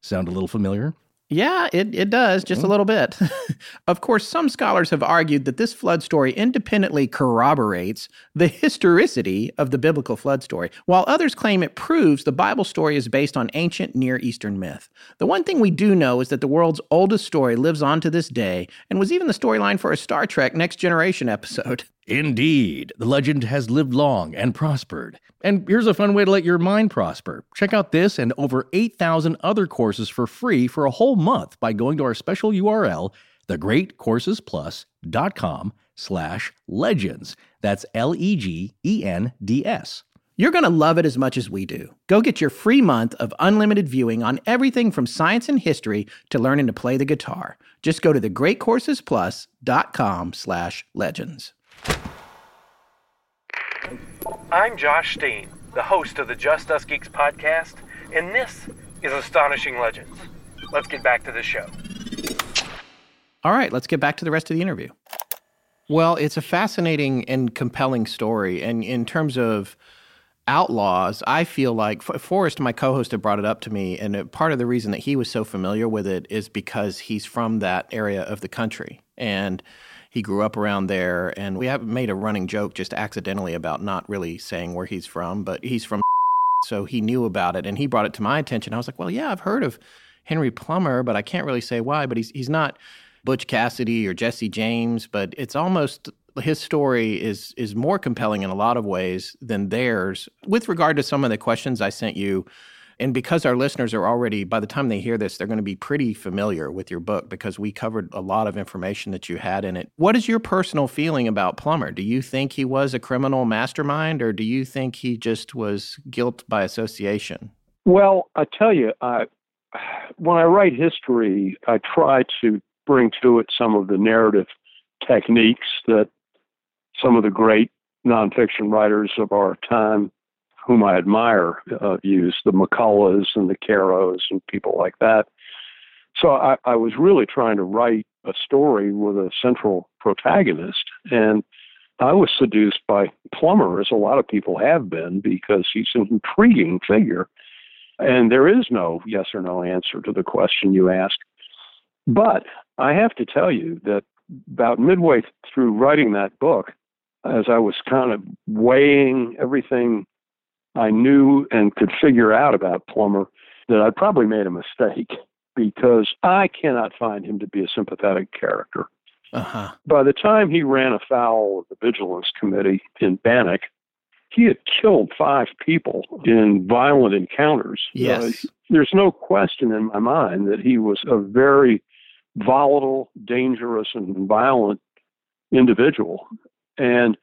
Sound a little familiar? Yeah, it, it does, just a mm-hmm. little bit. of course, some scholars have argued that this flood story independently corroborates the historicity of the biblical flood story, while others claim it proves the Bible story is based on ancient Near Eastern myth. The one thing we do know is that the world's oldest story lives on to this day and was even the storyline for a Star Trek Next Generation episode. Indeed, the legend has lived long and prospered. And here's a fun way to let your mind prosper. Check out this and over 8,000 other courses for free for a whole month by going to our special URL, thegreatcoursesplus.com slash legends. That's L-E-G-E-N-D-S. You're going to love it as much as we do. Go get your free month of unlimited viewing on everything from science and history to learning to play the guitar. Just go to thegreatcoursesplus.com slash legends. I'm Josh Steen, the host of the Just Us Geeks podcast, and this is Astonishing Legends. Let's get back to the show. All right, let's get back to the rest of the interview. Well, it's a fascinating and compelling story. And in terms of outlaws, I feel like Forrest, my co host, had brought it up to me. And part of the reason that he was so familiar with it is because he's from that area of the country. And he grew up around there, and we have made a running joke just accidentally about not really saying where he's from, but he's from, so he knew about it, and he brought it to my attention. I was like, well, yeah, I've heard of Henry Plummer, but I can't really say why. But he's he's not Butch Cassidy or Jesse James, but it's almost his story is is more compelling in a lot of ways than theirs. With regard to some of the questions I sent you and because our listeners are already, by the time they hear this, they're going to be pretty familiar with your book because we covered a lot of information that you had in it. What is your personal feeling about Plummer? Do you think he was a criminal mastermind or do you think he just was guilt by association? Well, I tell you, I, when I write history, I try to bring to it some of the narrative techniques that some of the great nonfiction writers of our time whom I admire uh, use, the McCulloughs and the Caros and people like that. So I, I was really trying to write a story with a central protagonist. And I was seduced by Plummer, as a lot of people have been, because he's an intriguing figure. And there is no yes or no answer to the question you asked. But I have to tell you that about midway through writing that book, as I was kind of weighing everything I knew and could figure out about Plummer that I'd probably made a mistake because I cannot find him to be a sympathetic character. Uh-huh. By the time he ran afoul of the Vigilance Committee in Bannack, he had killed five people in violent encounters. Yes. Uh, there's no question in my mind that he was a very volatile, dangerous, and violent individual. And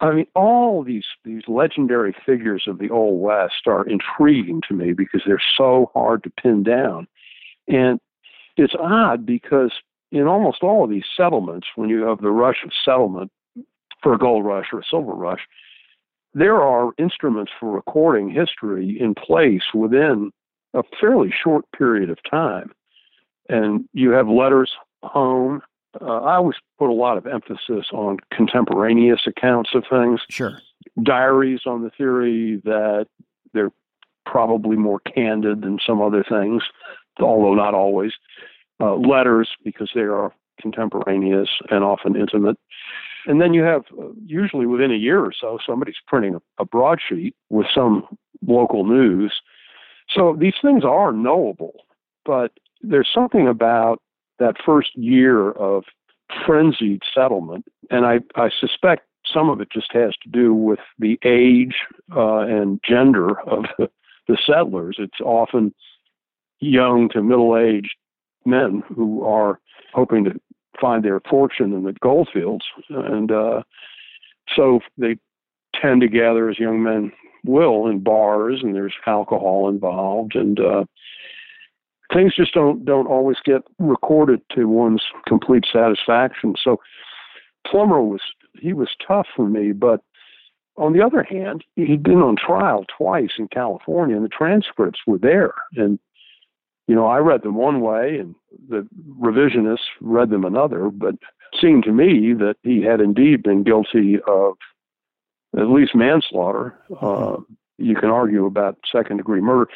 I mean, all these these legendary figures of the Old West are intriguing to me because they're so hard to pin down, and it's odd because in almost all of these settlements, when you have the rush of settlement for a gold rush or a silver rush, there are instruments for recording history in place within a fairly short period of time. And you have letters home. Uh, I always put a lot of emphasis on contemporaneous accounts of things. Sure. Diaries on the theory that they're probably more candid than some other things, although not always. Uh, letters, because they are contemporaneous and often intimate. And then you have, uh, usually within a year or so, somebody's printing a, a broadsheet with some local news. So these things are knowable, but there's something about that first year of frenzied settlement, and I, I suspect some of it just has to do with the age uh, and gender of the, the settlers. It's often young to middle aged men who are hoping to find their fortune in the gold fields. And uh, so they tend to gather as young men will in bars, and there's alcohol involved, and uh, things just don't don't always get recorded to one's complete satisfaction. So Plummer was he was tough for me, but on the other hand, he'd been on trial twice in California, and the transcripts were there, and you know, I read them one way and the revisionists read them another, but it seemed to me that he had indeed been guilty of at least manslaughter. Uh, you can argue about second degree murder.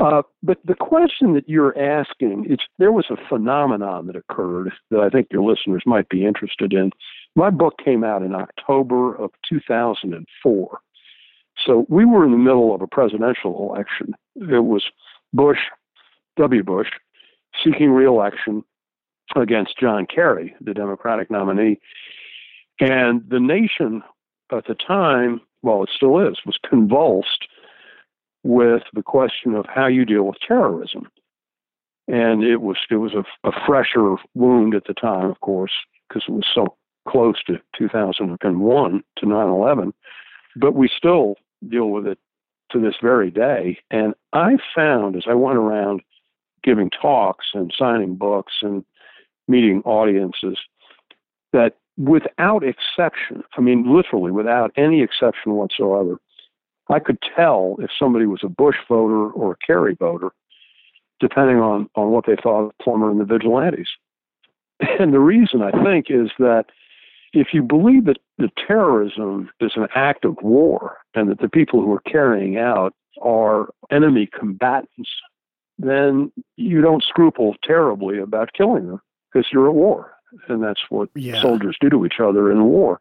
Uh, but the question that you're asking, it's, there was a phenomenon that occurred that I think your listeners might be interested in. My book came out in October of 2004. So we were in the middle of a presidential election. It was Bush W. Bush seeking reelection against John Kerry, the Democratic nominee. And the nation at the time, well, it still is, was convulsed with the question of how you deal with terrorism. And it was it was a, a fresher wound at the time, of course, because it was so close to 2001 to 9/11. But we still deal with it to this very day. And I found as I went around giving talks and signing books and meeting audiences that without exception, I mean, literally without any exception whatsoever, I could tell if somebody was a Bush voter or a Kerry voter, depending on, on what they thought of Plummer and the vigilantes. And the reason I think is that if you believe that the terrorism is an act of war and that the people who are carrying out are enemy combatants then you don't scruple terribly about killing them because you're at war. And that's what yeah. soldiers do to each other in war.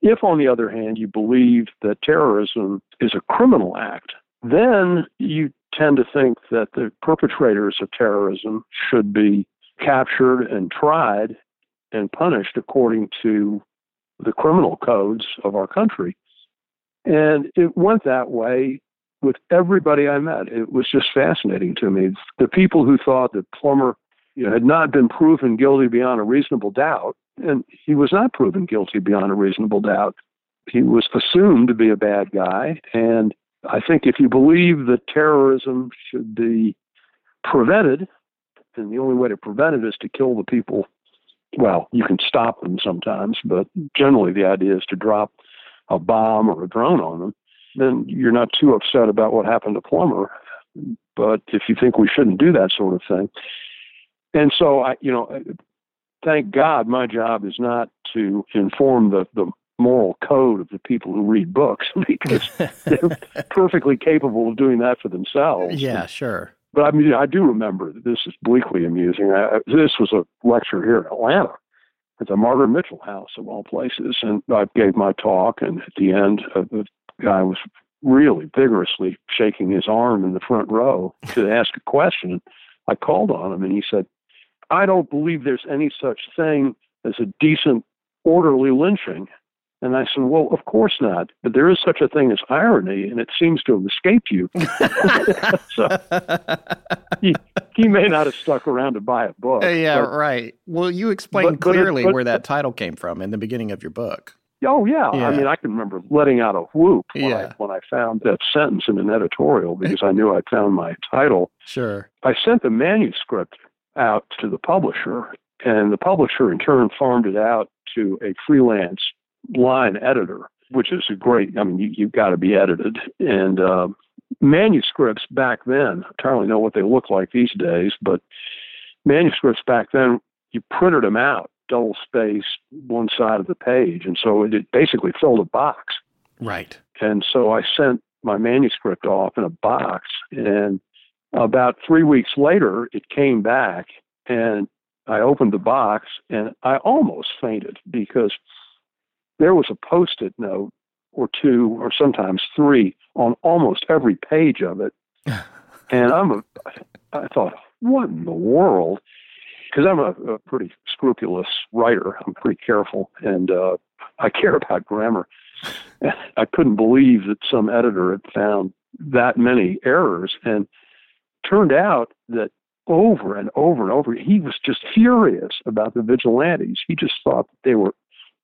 If, on the other hand, you believe that terrorism is a criminal act, then you tend to think that the perpetrators of terrorism should be captured and tried and punished according to the criminal codes of our country. And it went that way with everybody I met. It was just fascinating to me. The people who thought that Plummer you know, had not been proven guilty beyond a reasonable doubt, and he was not proven guilty beyond a reasonable doubt. He was assumed to be a bad guy, and I think if you believe that terrorism should be prevented, and the only way to prevent it is to kill the people. Well, you can stop them sometimes, but generally the idea is to drop a bomb or a drone on them then you're not too upset about what happened to Plummer. But if you think we shouldn't do that sort of thing, and so I, you know, thank God my job is not to inform the the moral code of the people who read books because they're perfectly capable of doing that for themselves. Yeah, sure. But I mean, I do remember that this is bleakly amusing. I, this was a lecture here in Atlanta at the Margaret Mitchell House of all places, and I gave my talk. And at the end, of the guy was really vigorously shaking his arm in the front row to ask a question. I called on him and he said, I don't believe there's any such thing as a decent, orderly lynching. And I said, Well, of course not. But there is such a thing as irony, and it seems to have escaped you. so he, he may not have stuck around to buy a book. Yeah, but, right. Well, you explained but, clearly but it, where that title came from in the beginning of your book. Oh yeah. yeah. I mean, I can remember letting out a whoop when, yeah. I, when I found that sentence in an editorial because I knew I'd found my title. Sure. I sent the manuscript out to the publisher, And the publisher, in turn, farmed it out to a freelance line editor, which is a great, I mean, you, you've got to be edited. And uh, manuscripts back then, I don't really know what they look like these days, but manuscripts back then, you printed them out, double spaced, one side of the page. And so it, it basically filled a box. Right. And so I sent my manuscript off in a box. And about three weeks later, it came back and I opened the box and I almost fainted because there was a post it note or two or sometimes three on almost every page of it. and I'm a, I thought, what in the world? Because I'm a, a pretty scrupulous writer. I'm pretty careful and uh, I care about grammar. I couldn't believe that some editor had found that many errors. And turned out that over and over and over, he was just furious about the vigilantes. He just thought that they were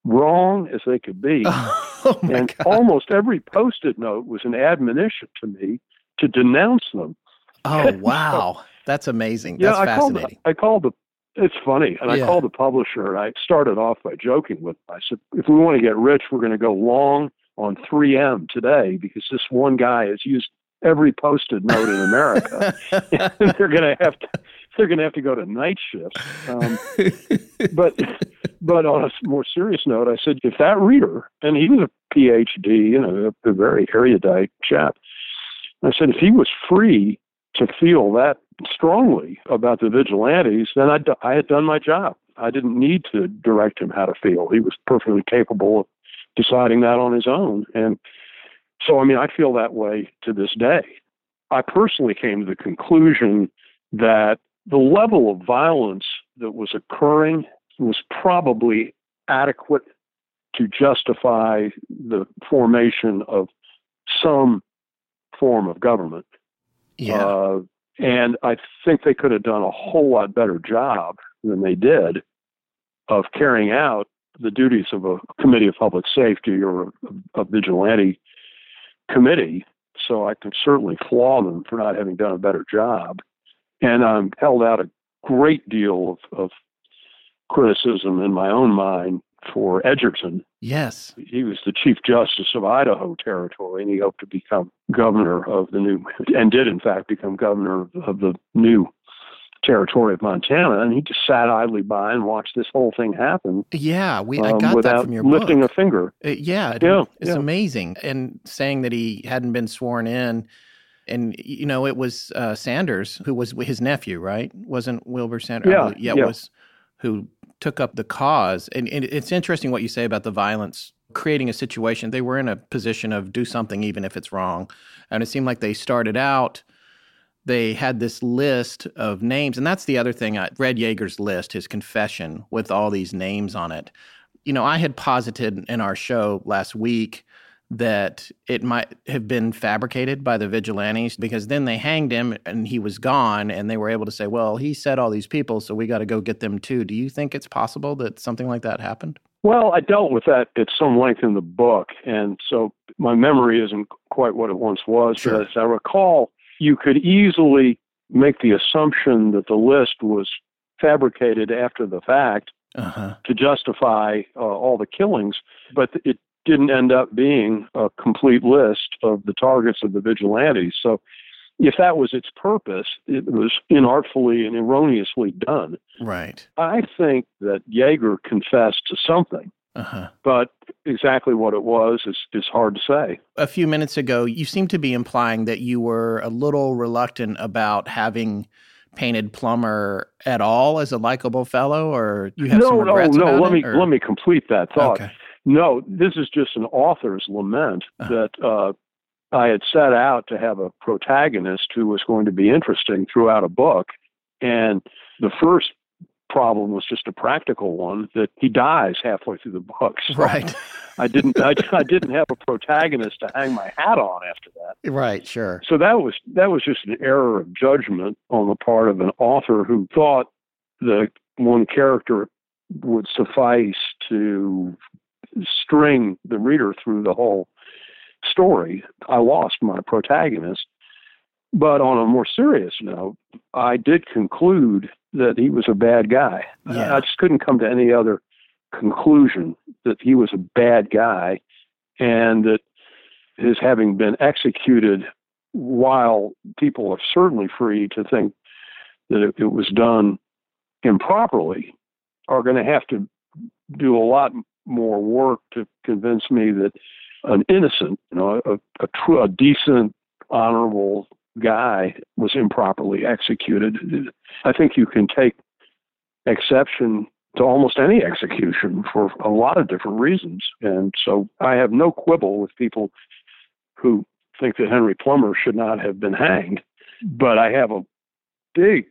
wrong as they could be. oh and God. almost every post it note was an admonition to me to denounce them. Oh wow, that's amazing. Yeah, That's I called, fascinating. I called the, it's funny, and Yeah. I called the publisher and I started off by joking with them. I said, if we want to get rich, we're going to go long on 3M today because this one guy has used every posted note in America. they're going to have to, they're going to have to go to night shifts. Um, but, but on a more serious note, I said, if that reader, and he was a PhD, you know, a, a very erudite chap, I said, if he was free to feel that strongly about the vigilantes, then I'd, I had done my job. I didn't need to direct him how to feel. He was perfectly capable of deciding that on his own. And so, I mean, I feel that way to this day. I personally came to the conclusion that the level of violence that was occurring was probably adequate to justify the formation of some form of government. yeah. Uh, and I think they could have done a whole lot better job than they did of carrying out the duties of a committee of public safety or a, a vigilante committee. So I can certainly flaw them for not having done a better job. And I'm held out a great deal of, of criticism in my own mind for Edgerton, yes. he was the Chief Justice of Idaho Territory, and he hoped to become governor of the new, and did in fact become governor of the new territory of Montana. And he just sat idly by and watched this whole thing happen Yeah. We I um, got that from your lifting book. a finger. Uh, yeah, it- Yeah, it's yeah. amazing. And saying that he hadn't been sworn in, and you know, it was uh, Sanders who was his nephew, right? Wasn't Wilbur Sanders? Yeah, yeah, yeah. was who took up the cause. And, and it's interesting what you say about the violence creating a situation. They were in a position of do something even if it's wrong, and it seemed like they started out. They had this list of names, and that's the other thing. Uh, I read Yeager's list, his confession with all these names on it you know, I had posited in our show last week that it might have been fabricated by the vigilantes because then they hanged him and he was gone and they were able to say, well, he said all these people, so we got to go get them too. Do you think it's possible that something like that happened? Well, I dealt with that at some length in the book, and so my memory isn't quite what it once was. Sure. But as I recall, you could easily make the assumption that the list was fabricated after the fact Uh huh. to justify uh, all the killings, but it didn't end up being a complete list of the targets of the vigilantes. So, if that was its purpose, it was inartfully and erroneously done. Right. I think that Yeager confessed to something, Uh huh. but exactly what it was is, is hard to say. A few minutes ago, you seemed to be implying that you were a little reluctant about having painted Plummer at all as a likable fellow, or you have no, some no, regrets no. about Let me let me complete that thought. Okay. No, this is just an author's lament Uh-huh. that uh, I had set out to have a protagonist who was going to be interesting throughout a book. And the first problem was just a practical one that he dies halfway through the book. So Right. I didn't I, I didn't have a protagonist to hang my hat on after that. Right. Sure. So that was that was just an error of judgment on the part of an author who thought that one character would suffice to string the reader through the whole story. I lost my protagonist. But on a more serious note, I did conclude that he was a bad guy. Yeah. I just couldn't come to any other conclusion that he was a bad guy and that his having been executed while people are certainly free to think that it, it was done improperly are going to have to do a lot more work to convince me that an innocent, you know, a, a, true, a decent, honorable guy was improperly executed. I think you can take exception to almost any execution for a lot of different reasons. And so I have no quibble with people who think that Henry Plummer should not have been hanged. But I have a big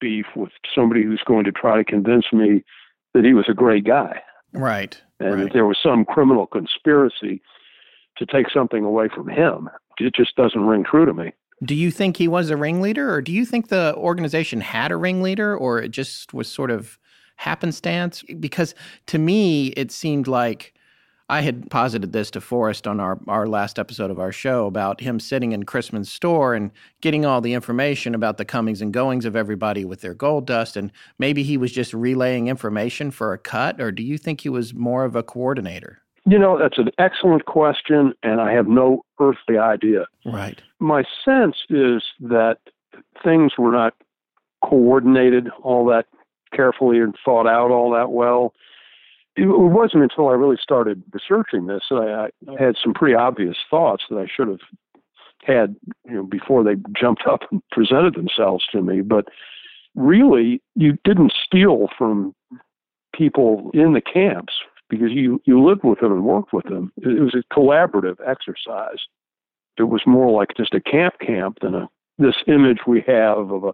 beef with somebody who's going to try to convince me that he was a great guy Right. and right. that there was some criminal conspiracy to take something away from him. It just doesn't ring true to me. Do you think he was a ringleader, or do you think the organization had a ringleader, or it just was sort of happenstance? Because to me, it seemed like I had posited this to Forrest on our, our last episode of our show about him sitting in Chrisman's store and getting all the information about the comings and goings of everybody with their gold dust. And maybe he was just relaying information for a cut, or do you think he was more of a coordinator? You know, that's an excellent question, and I have no earthly idea. Right. My sense is that things were not coordinated all that carefully and thought out all that well. It wasn't until I really started researching this that I, I had some pretty obvious thoughts that I should have had, you know, before they jumped up and presented themselves to me. But really, you didn't steal from people in the camps because you you lived with them and worked with them. It was a collaborative exercise. It was more like just a camp camp than a this image we have of a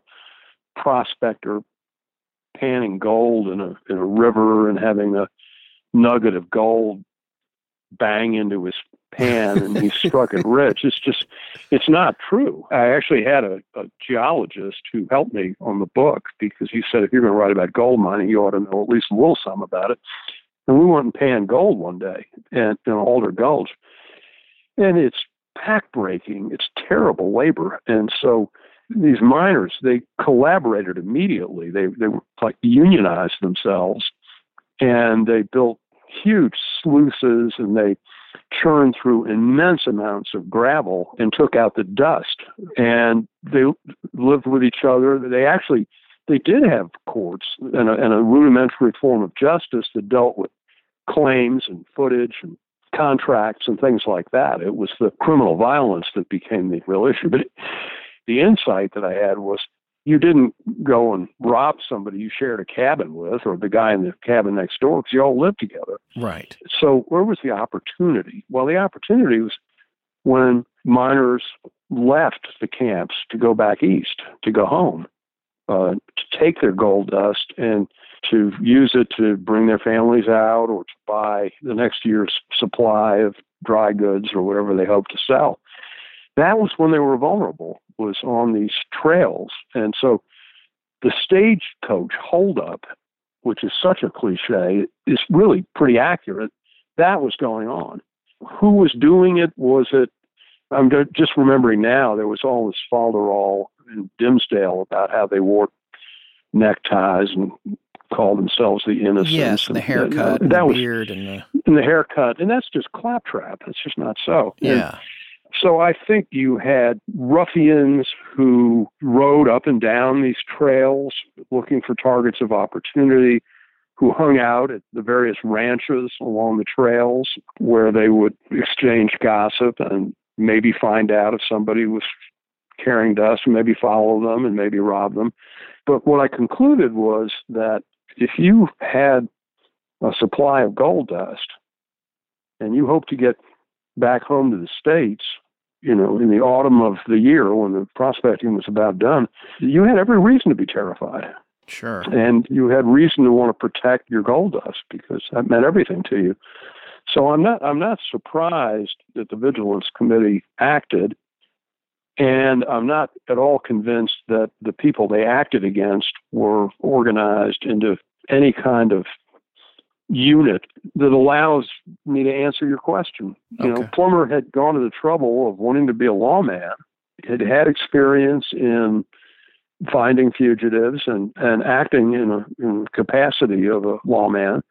prospector panning gold in a in a river and having a nugget of gold bang into his pan and he struck it rich. It's just it's not true. I actually had a, a geologist who helped me on the book because he said if you're going to write about gold mining, you ought to know at least a little some about it. And we went and panned gold one day and in Alder Gulch, and it's backbreaking. It's terrible labor, and so these miners they collaborated immediately. They they were like unionized themselves, and they built huge sluices and they churned through immense amounts of gravel and took out the dust. And they lived with each other. They actually they did have courts and a, and a rudimentary form of justice that dealt with claims and footage and contracts and things like that. It was the criminal violence that became the real issue. But the insight that I had was you didn't go and rob somebody you shared a cabin with or the guy in the cabin next door because you all lived together. Right. So where was the opportunity? Well, the opportunity was when miners left the camps to go back east, to go home, uh, to take their gold dust and to use it to bring their families out or to buy the next year's supply of dry goods or whatever they hope to sell. That was when they were vulnerable, was on these trails. And so the stagecoach holdup, which is such a cliche, is really pretty accurate. That was going on. Who was doing it? Was it I'm just remembering now there was all this falderall in Dimsdale about how they wore neckties and called themselves the innocents. Yes, and the haircut, and and that the was beard, and the and the haircut, and that's just claptrap. That's just not so. And yeah, so I think you had ruffians who rode up and down these trails looking for targets of opportunity, who hung out at the various ranches along the trails where they would exchange gossip and maybe find out if somebody was carrying dust and maybe follow them and maybe rob them. But what I concluded was that if you had a supply of gold dust and you hope to get back home to the States, you know, in the autumn of the year when the prospecting was about done, you had every reason to be terrified. sure. And you had reason to want to protect your gold dust because that meant everything to you. So I'm not I'm not surprised that the Vigilance Committee acted, and I'm not at all convinced that the people they acted against were organized into any kind of unit that allows me to answer your question. You know, Okay. Plummer had gone to the trouble of wanting to be a lawman, had had experience in finding fugitives and, and acting in a in capacity of a lawman,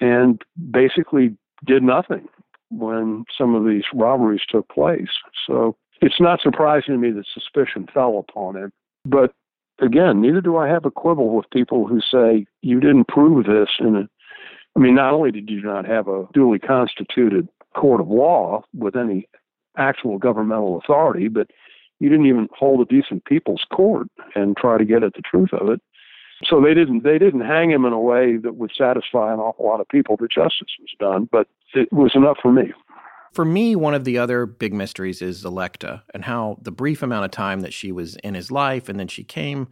and basically did nothing when some of these robberies took place. So it's not surprising to me that suspicion fell upon him. But again, neither do I have a quibble with people who say you didn't prove this And I mean, not only did you not have a duly constituted court of law with any actual governmental authority, but you didn't even hold a decent people's court and try to get at the truth of it. So they didn't they didn't hang him in a way that would satisfy an awful lot of people that justice was done, but it was enough for me. For me, one of the other big mysteries is Electa and how the brief amount of time that she was in his life and then she came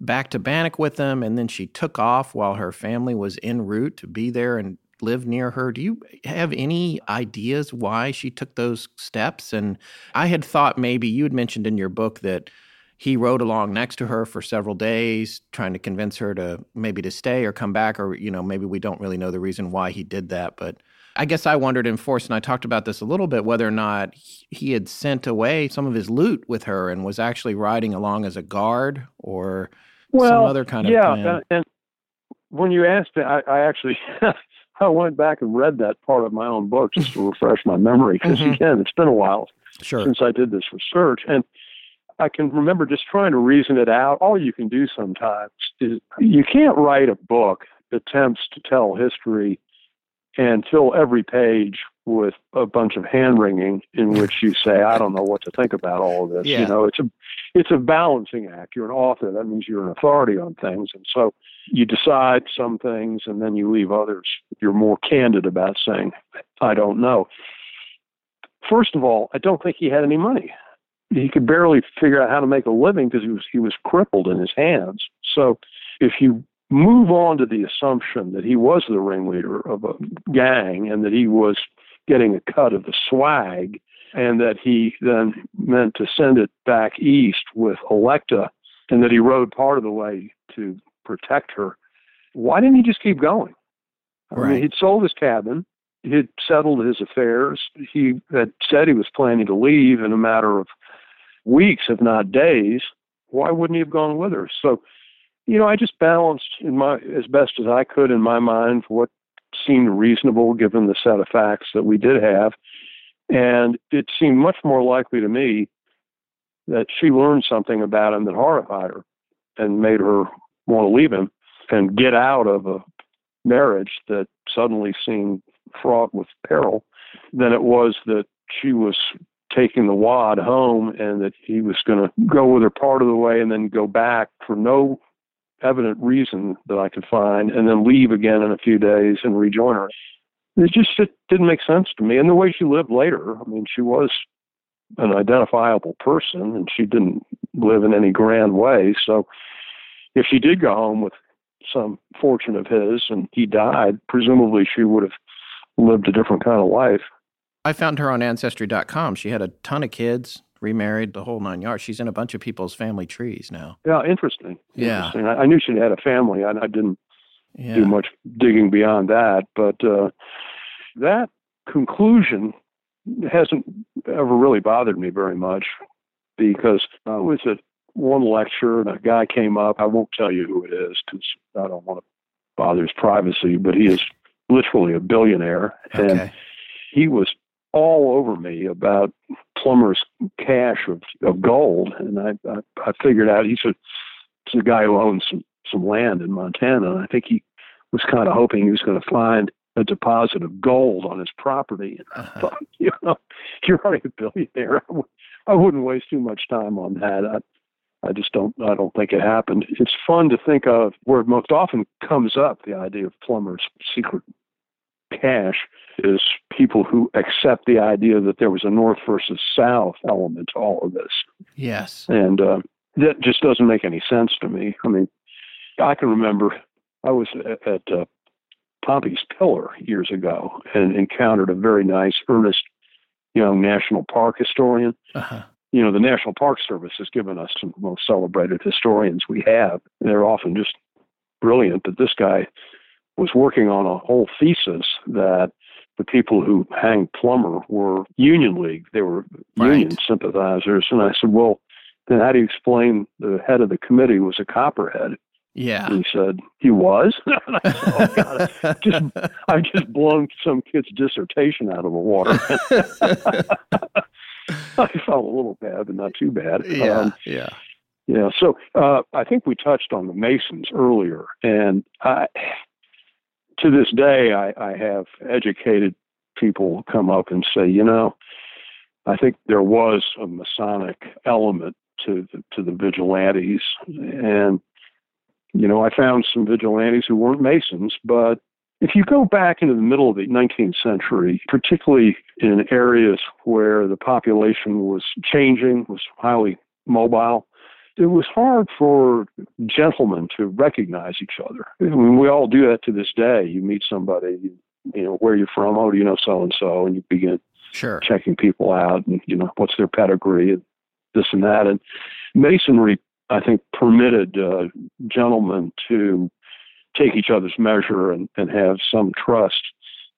back to Bannack with him and then she took off while her family was en route to be there and live near her. Do you have any ideas why she took those steps? And I had thought maybe you had mentioned in your book that he rode along next to her for several days trying to convince her to maybe to stay or come back or you know maybe we don't really know the reason why he did that but i guess i wondered in Forrest and i talked about this a little bit whether or not he had sent away some of his loot with her and was actually riding along as a guard or well, some other kind of yeah and when you asked it i, I actually i went back and read that part of my own book just to refresh my memory because Mhm. again it's been a while sure since I did this research. And I can remember just trying to reason it out. All you can do sometimes is you can't write a book that attempts to tell history and fill every page with a bunch of hand wringing in which you say, I don't know what to think about all of this. Yeah. You know, it's a it's a balancing act. You're an author. That means you're an authority on things. And so you decide some things and then you leave others. You're more candid about saying, I don't know. First of all, I don't think he had any money. He could barely figure out how to make a living because he was he was crippled in his hands. So if you move on to the assumption that he was the ringleader of a gang and that he was getting a cut of the swag and that he then meant to send it back east with Electa and that he rode part of the way to protect her, why didn't he just keep going? I Right. mean, he'd sold his cabin he'd settled his affairs. He had said he was planning to leave in a matter of weeks, if not days. Why wouldn't he have gone with her? So, you know, I just balanced in my as best as I could in my mind what seemed reasonable given the set of facts that we did have. And it seemed much more likely to me that she learned something about him that horrified her and made her want to leave him and get out of a marriage that suddenly seemed fraught with peril than it was that she was taking the wad home and that he was going to go with her part of the way and then go back for no evident reason that I could find and then leave again in a few days and rejoin her. It just it didn't make sense to me. And the way she lived later, I mean, she was an identifiable person and she didn't live in any grand way. So if she did go home with some fortune of his and he died, presumably she would have lived a different kind of life. I found her on Ancestry.com. She had a ton of kids, remarried, the whole nine yards. She's in a bunch of people's family trees now. Yeah, interesting. Yeah. Interesting. I, I knew she had a family. I, I didn't Yeah. do much digging beyond that, but uh, that conclusion hasn't ever really bothered me very much because I was at one lecture and a guy came up. I won't tell you who it is because I don't want to bother his privacy, but he is literally a billionaire. And he was all over me about Plummer's cache of, of gold, and I, I I figured out he's a he's a guy who owns some some land in Montana, and I think he was kind of hoping he was going to find a deposit of gold on his property. And I Uh-huh. thought, you know, you're already a billionaire. I w- I wouldn't waste too much time on that. I, I just don't. I don't think it happened. It's fun to think of where it most often comes up. The idea of Plummer's secret cache is people who accept the idea that there was a north versus south element to all of this, Yes. and uh, that just doesn't make any sense to me. I mean, I can remember I was at, at uh, Pompey's Pillar years ago and encountered a very nice, earnest young national park historian Uh-huh. you know, the National Park Service has given us some of the most celebrated historians we have. They're often just brilliant, but this guy was working on a whole thesis that the people who hanged Plummer were Union League. They were Right. Union sympathizers. And I said, well, then how do you explain the head of the committee was a copperhead? Yeah. And he said, he was? oh, God, just, I've just blown some kid's dissertation out of the water. I felt a little bad, but not too bad. Yeah. Um, yeah. yeah. So uh, I think we touched on the Masons earlier, and I, to this day, I, I have educated people come up and say, you know, I think there was a Masonic element to the, to the vigilantes, and you know, I found some vigilantes who weren't Masons, but if you go back into the middle of the 19th century, particularly in areas where the population was changing, was highly mobile, it was hard for gentlemen to recognize each other. I mean, we all do that to this day. You meet somebody, you, you know, where you're from, oh, do you know so and so, and you begin Sure. checking people out, and you know, what's their pedigree, and this and that. And masonry, I think, permitted uh, gentlemen to take each other's measure and, and have some trust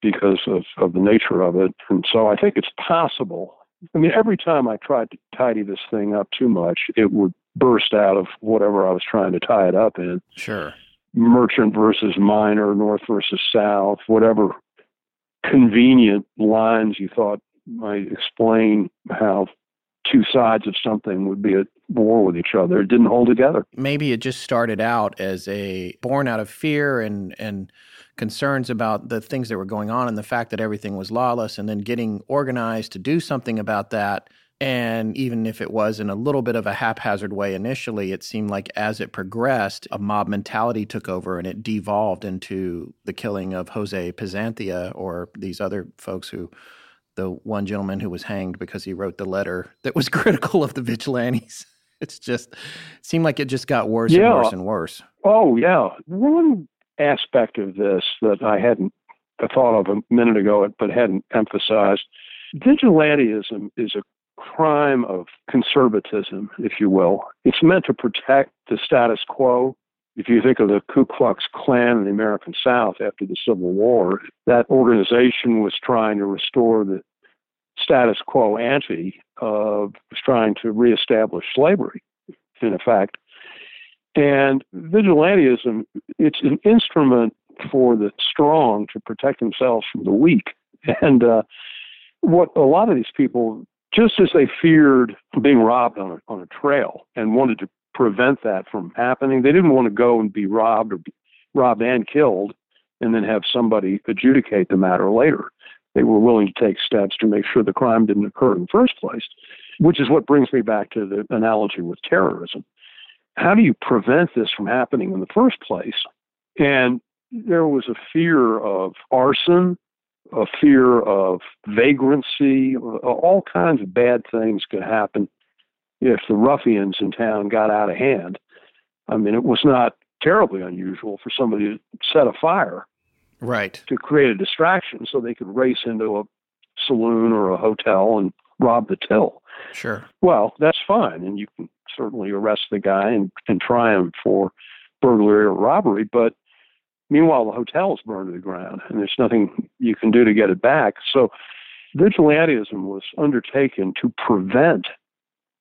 because of, of the nature of it. And so I think it's possible. I mean, every time I tried to tidy this thing up too much, it would burst out of whatever I was trying to tie it up in. Sure. Merchant versus miner, north versus south, whatever convenient lines you thought might explain how two sides of something would be at war with each other. It didn't hold together. Maybe it just started out as a born out of fear and and concerns about the things that were going on and the fact that everything was lawless and then getting organized to do something about that. And even if it was in a little bit of a haphazard way initially, it seemed like as it progressed, a mob mentality took over and it devolved into the killing of Jose Pizanthia or these other folks who the one gentleman who was hanged because he wrote the letter that was critical of the vigilantes. It's just it seemed like it just got worse Yeah. and worse and worse. Oh, yeah. One aspect of this that I hadn't thought of a minute ago, but hadn't emphasized vigilantism is a crime of conservatism, if you will. It's meant to protect the status quo. If you think of the Ku Klux Klan in the American South after the Civil War, that organization was trying to restore the status quo ante was trying to reestablish slavery, in effect. And vigilantism, it's an instrument for the strong to protect themselves from the weak. And uh, what a lot of these people, just as they feared being robbed on a, on a trail and wanted to prevent that from happening, they didn't want to go and be robbed or be robbed and killed and then have somebody adjudicate the matter later. They were willing to take steps to make sure the crime didn't occur in the first place, which is what brings me back to the analogy with terrorism. How do you prevent this from happening in the first place? And there was a fear of arson, a fear of vagrancy, all kinds of bad things could happen if the ruffians in town got out of hand. I mean, it was not terribly unusual for somebody to set a fire Right. to create a distraction so they could race into a saloon or a hotel and rob the till. Sure. Well, that's fine, and you can certainly arrest the guy and, and try him for burglary or robbery. But meanwhile, the hotel is burned to the ground, and there's nothing you can do to get it back. So, vigilantism was undertaken to prevent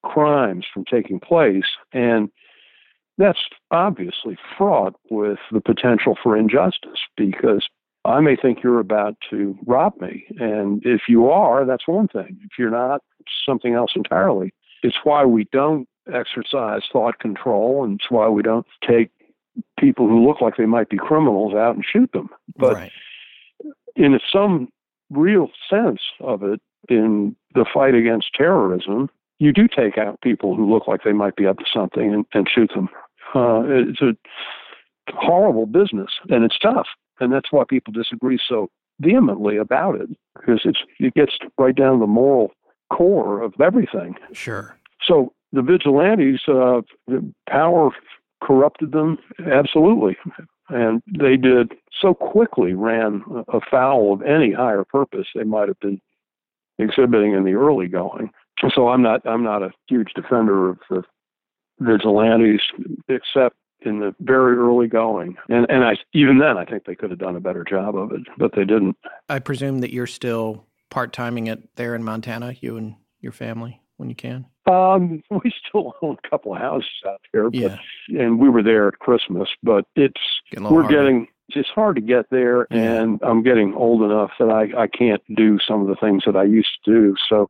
crimes from taking place, and that's obviously fraught with the potential for injustice because I may think you're about to rob me. And if you are, that's one thing. If you're not, something else entirely. It's why we don't exercise thought control, and it's why we don't take people who look like they might be criminals out and shoot them. But right. in some real sense of it, in the fight against terrorism, you do take out people who look like they might be up to something and, and shoot them. Uh, it's a horrible business, and it's tough, and that's why people disagree so vehemently about it because it's it gets right down to the moral core of everything. Sure. So the vigilantes, uh, the power corrupted them absolutely, and they did so quickly ran afoul of any higher purpose they might have been exhibiting in the early going. So I'm not I'm not a huge defender of the vigilantes, except in the very early going. And and I even then I think they could have done a better job of it, but they didn't. I presume that you're still part timing it there in Montana, you and your family, when you can. Um, we still own a couple of houses out there, but, Yeah. and we were there at Christmas. But it's Getting we're harder. getting it's hard to get there, Yeah. and I'm getting old enough that I I can't do some of the things that I used to do. So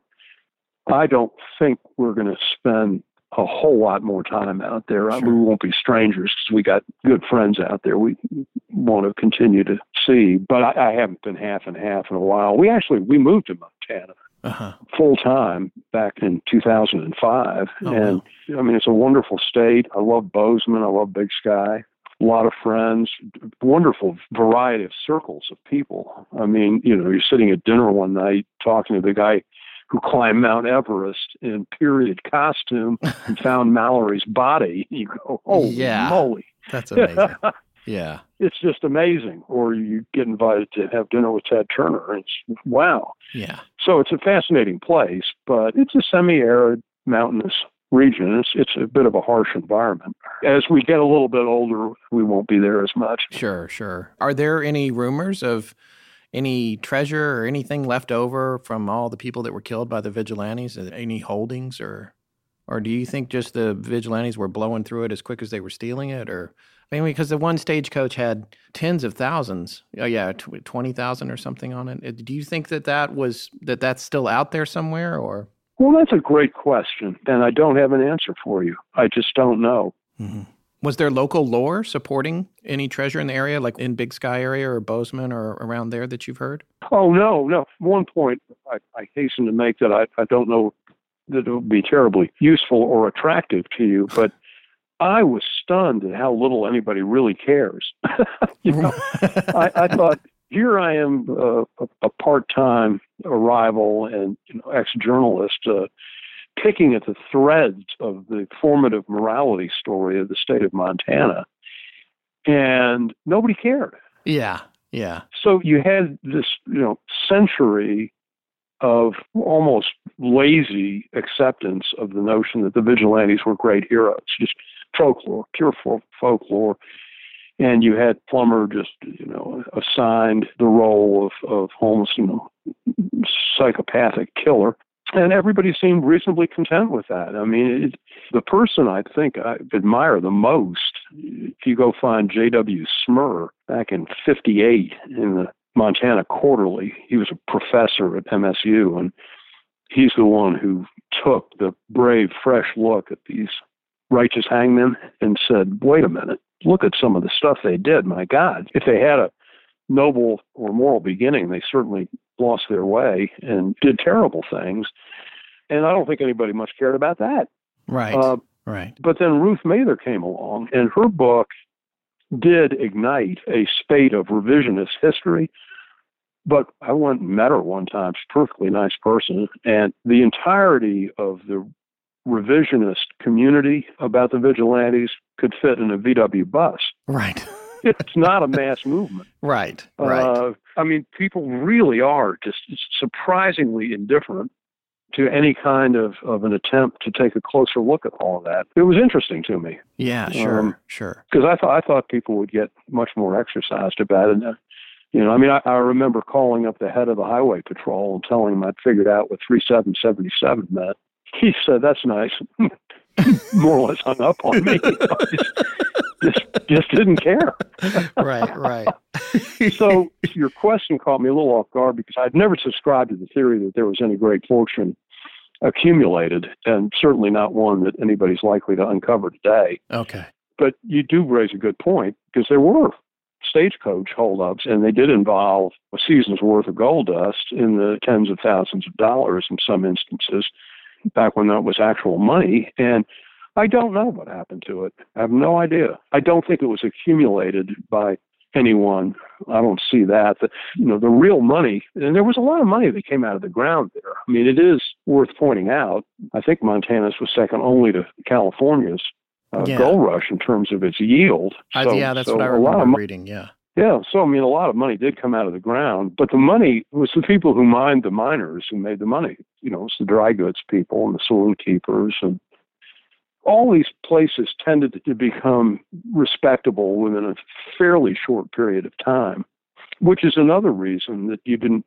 I don't think we're going to spend a whole lot more time out there. I- We won't be strangers because we got good friends out there. We want to continue to see, but I, I haven't been half and half in a while. We actually we moved to Montana Uh-huh. full time back in 2005. Oh, and I mean, it's a wonderful state. I love Bozeman. I love Big Sky. A lot of friends, wonderful variety of circles of people. I mean, you know, you're sitting at dinner one night talking to the guy who climbed Mount Everest in period costume and found Mallory's body. You go, oh, Yeah. moly. That's amazing. yeah. it's just amazing. Or you get invited to have dinner with Ted Turner. And it's wow. Yeah. So it's a fascinating place, but it's a semi-arid, mountainous region. It's it's a bit of a harsh environment. As we get a little bit older, we won't be there as much. Sure, sure. Are there any rumors of any treasure or anything left over from all the people that were killed by the vigilantes? Any holdings or or do you think just the vigilantes were blowing through it as quick as they were stealing it or I mean because the one stagecoach had tens of thousands. Oh yeah, 20,000 or something on it. Do you think that that was that that's still out there somewhere or Well, that's a great question, and I don't have an answer for you. I just don't know. Mm-hmm. Was there local lore supporting any treasure in the area, like in Big Sky area or Bozeman or around there that you've heard? Oh no, no. One point I, I hasten to make that I, I don't know that it would be terribly useful or attractive to you, but I was stunned at how little anybody really cares. you know, I, I thought here I am, uh, a, a part-time arrival and you know, ex-journalist, uh, picking at the threads of the formative morality story of the state of Montana, and nobody cared. Yeah, yeah, So you had this, you know, century of almost lazy acceptance of the notion that the vigilantes were great heroes, just folklore, pure folklore. And you had Plummer just, you know, assigned the role of, of Holmes, you know, psychopathic killer. And everybody seemed reasonably content with that. I mean, it, the person I think I admire the most, if you go find J.W. Smurr back in 58 in the Montana Quarterly, he was a professor at MSU, and he's the one who took the brave, fresh look at these righteous hangmen and said, wait a minute, look at some of the stuff they did. My God, if they had a noble or moral beginning, they certainly lost their way and did terrible things. And I don't think anybody much cared about that. right, Uh, right. but then Ruth Mather came along, and her book did ignite a spate of revisionist history. But I went and met her one time. She's a perfectly nice person. And the entirety of the revisionist community about the vigilantes could fit in a VW bus. Right, It's not a mass movement. right, right. Uh, I mean, people really are just surprisingly indifferent to any kind of, of an attempt to take a closer look at all of that. It was interesting to me yeah, sure, um, sure. because I thought I thought people would get much more exercised about it. And, you know, I mean, I, I remember calling up the head of the highway patrol and telling him I'd figured out what three seven seventy seven meant. He said, "That's nice." more or less hung up on me. just, just didn't care. right, right. so your question caught me a little off guard because I'd never subscribed to the theory that there was any great fortune accumulated, and certainly not one that anybody's likely to uncover today. Okay. But you do raise a good point because there were stagecoach holdups, and they did involve a season's worth of gold dust in the tens of thousands of dollars in some instances, back when that was actual money. And I don't know what happened to it. I have no idea. I don't think it was accumulated by anyone. I don't see that. The, you know, the real money, and there was a lot of money that came out of the ground there. I mean, it is worth pointing out. I think Montana's was second only to California's uh, Yeah. gold rush in terms of its yield. I, yeah, that's so what I remember mo- reading. Yeah. yeah, so I mean, a lot of money did come out of the ground, but the money was the people who mined the miners who made the money. You know, it's the dry goods people and the saloon keepers, and all these places tended to become respectable within a fairly short period of time, which is another reason that you didn't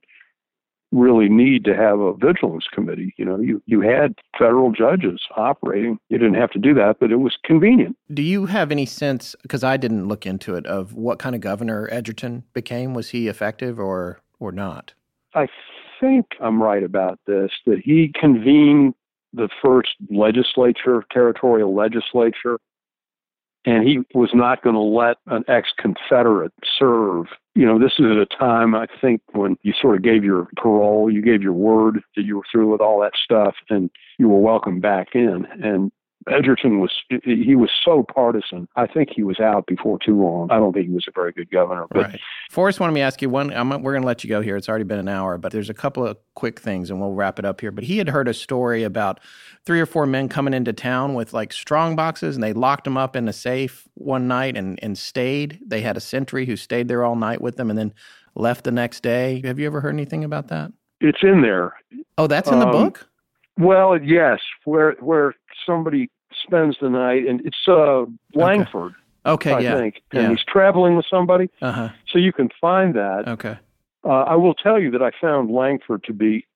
really need to have a vigilance committee. You know, you, you had federal judges operating. You didn't have to do that, but it was convenient. Do you have any sense, because I didn't look into it, of what kind of governor Edgerton became? Was he effective or, or not? I think I'm right about this, that he convened the first legislature, territorial legislature, and he was not going to let an ex Confederate serve. You know, this is at a time, I think, when you sort of gave your parole, you gave your word that you were through with all that stuff, and you were welcome back in. And Edgerton was he was so partisan. I think he was out before too long. I don't think he was a very good governor. But right. Forrest, wanted me to ask you one. I'm, we're going to let you go here. It's already been an hour, but there's a couple of quick things, and we'll wrap it up here. But he had heard a story about three or four men coming into town with like strong boxes, and they locked them up in a safe one night and and stayed. They had a sentry who stayed there all night with them, and then left the next day. Have you ever heard anything about that? It's in there. Oh, that's in the Um, book. Well, yes, where where somebody spends the night, and it's uh, Langford, Okay, I yeah, think, and yeah. he's traveling with somebody, Uh huh. so you can find that. Okay. Uh, I will tell you that I found Langford to be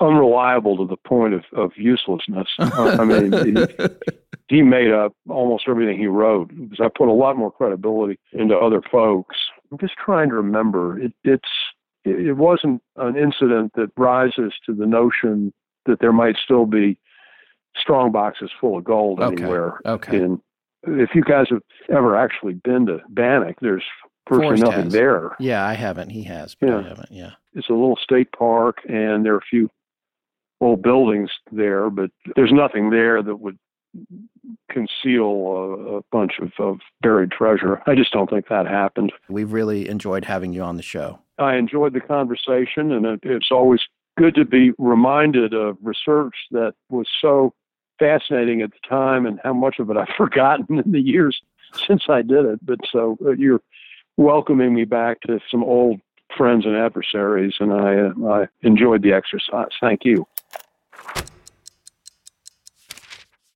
unreliable to the point of, of uselessness. Uh, I mean, he, he made up almost everything he wrote because I put a lot more credibility into other folks. I'm just trying to remember. It, it's it, it wasn't an incident that rises to the notion that there might still be strong boxes full of gold Okay. anywhere. Okay. In if you guys have ever actually been to Bannack, there's virtually Forrest nothing has. there. Yeah, I haven't. He has, but I Yeah. haven't. Yeah. it's a little state park and there are a few old buildings there, but there's nothing there that would conceal a, a bunch of, of buried treasure. I just don't think that happened. We've really enjoyed having you on the show. I enjoyed the conversation, and it, it's always good to be reminded of research that was so fascinating at the time and how much of it I've forgotten in the years since I did it. But so uh, you're welcoming me back to some old friends and adversaries, and I, uh, I enjoyed the exercise. Thank you.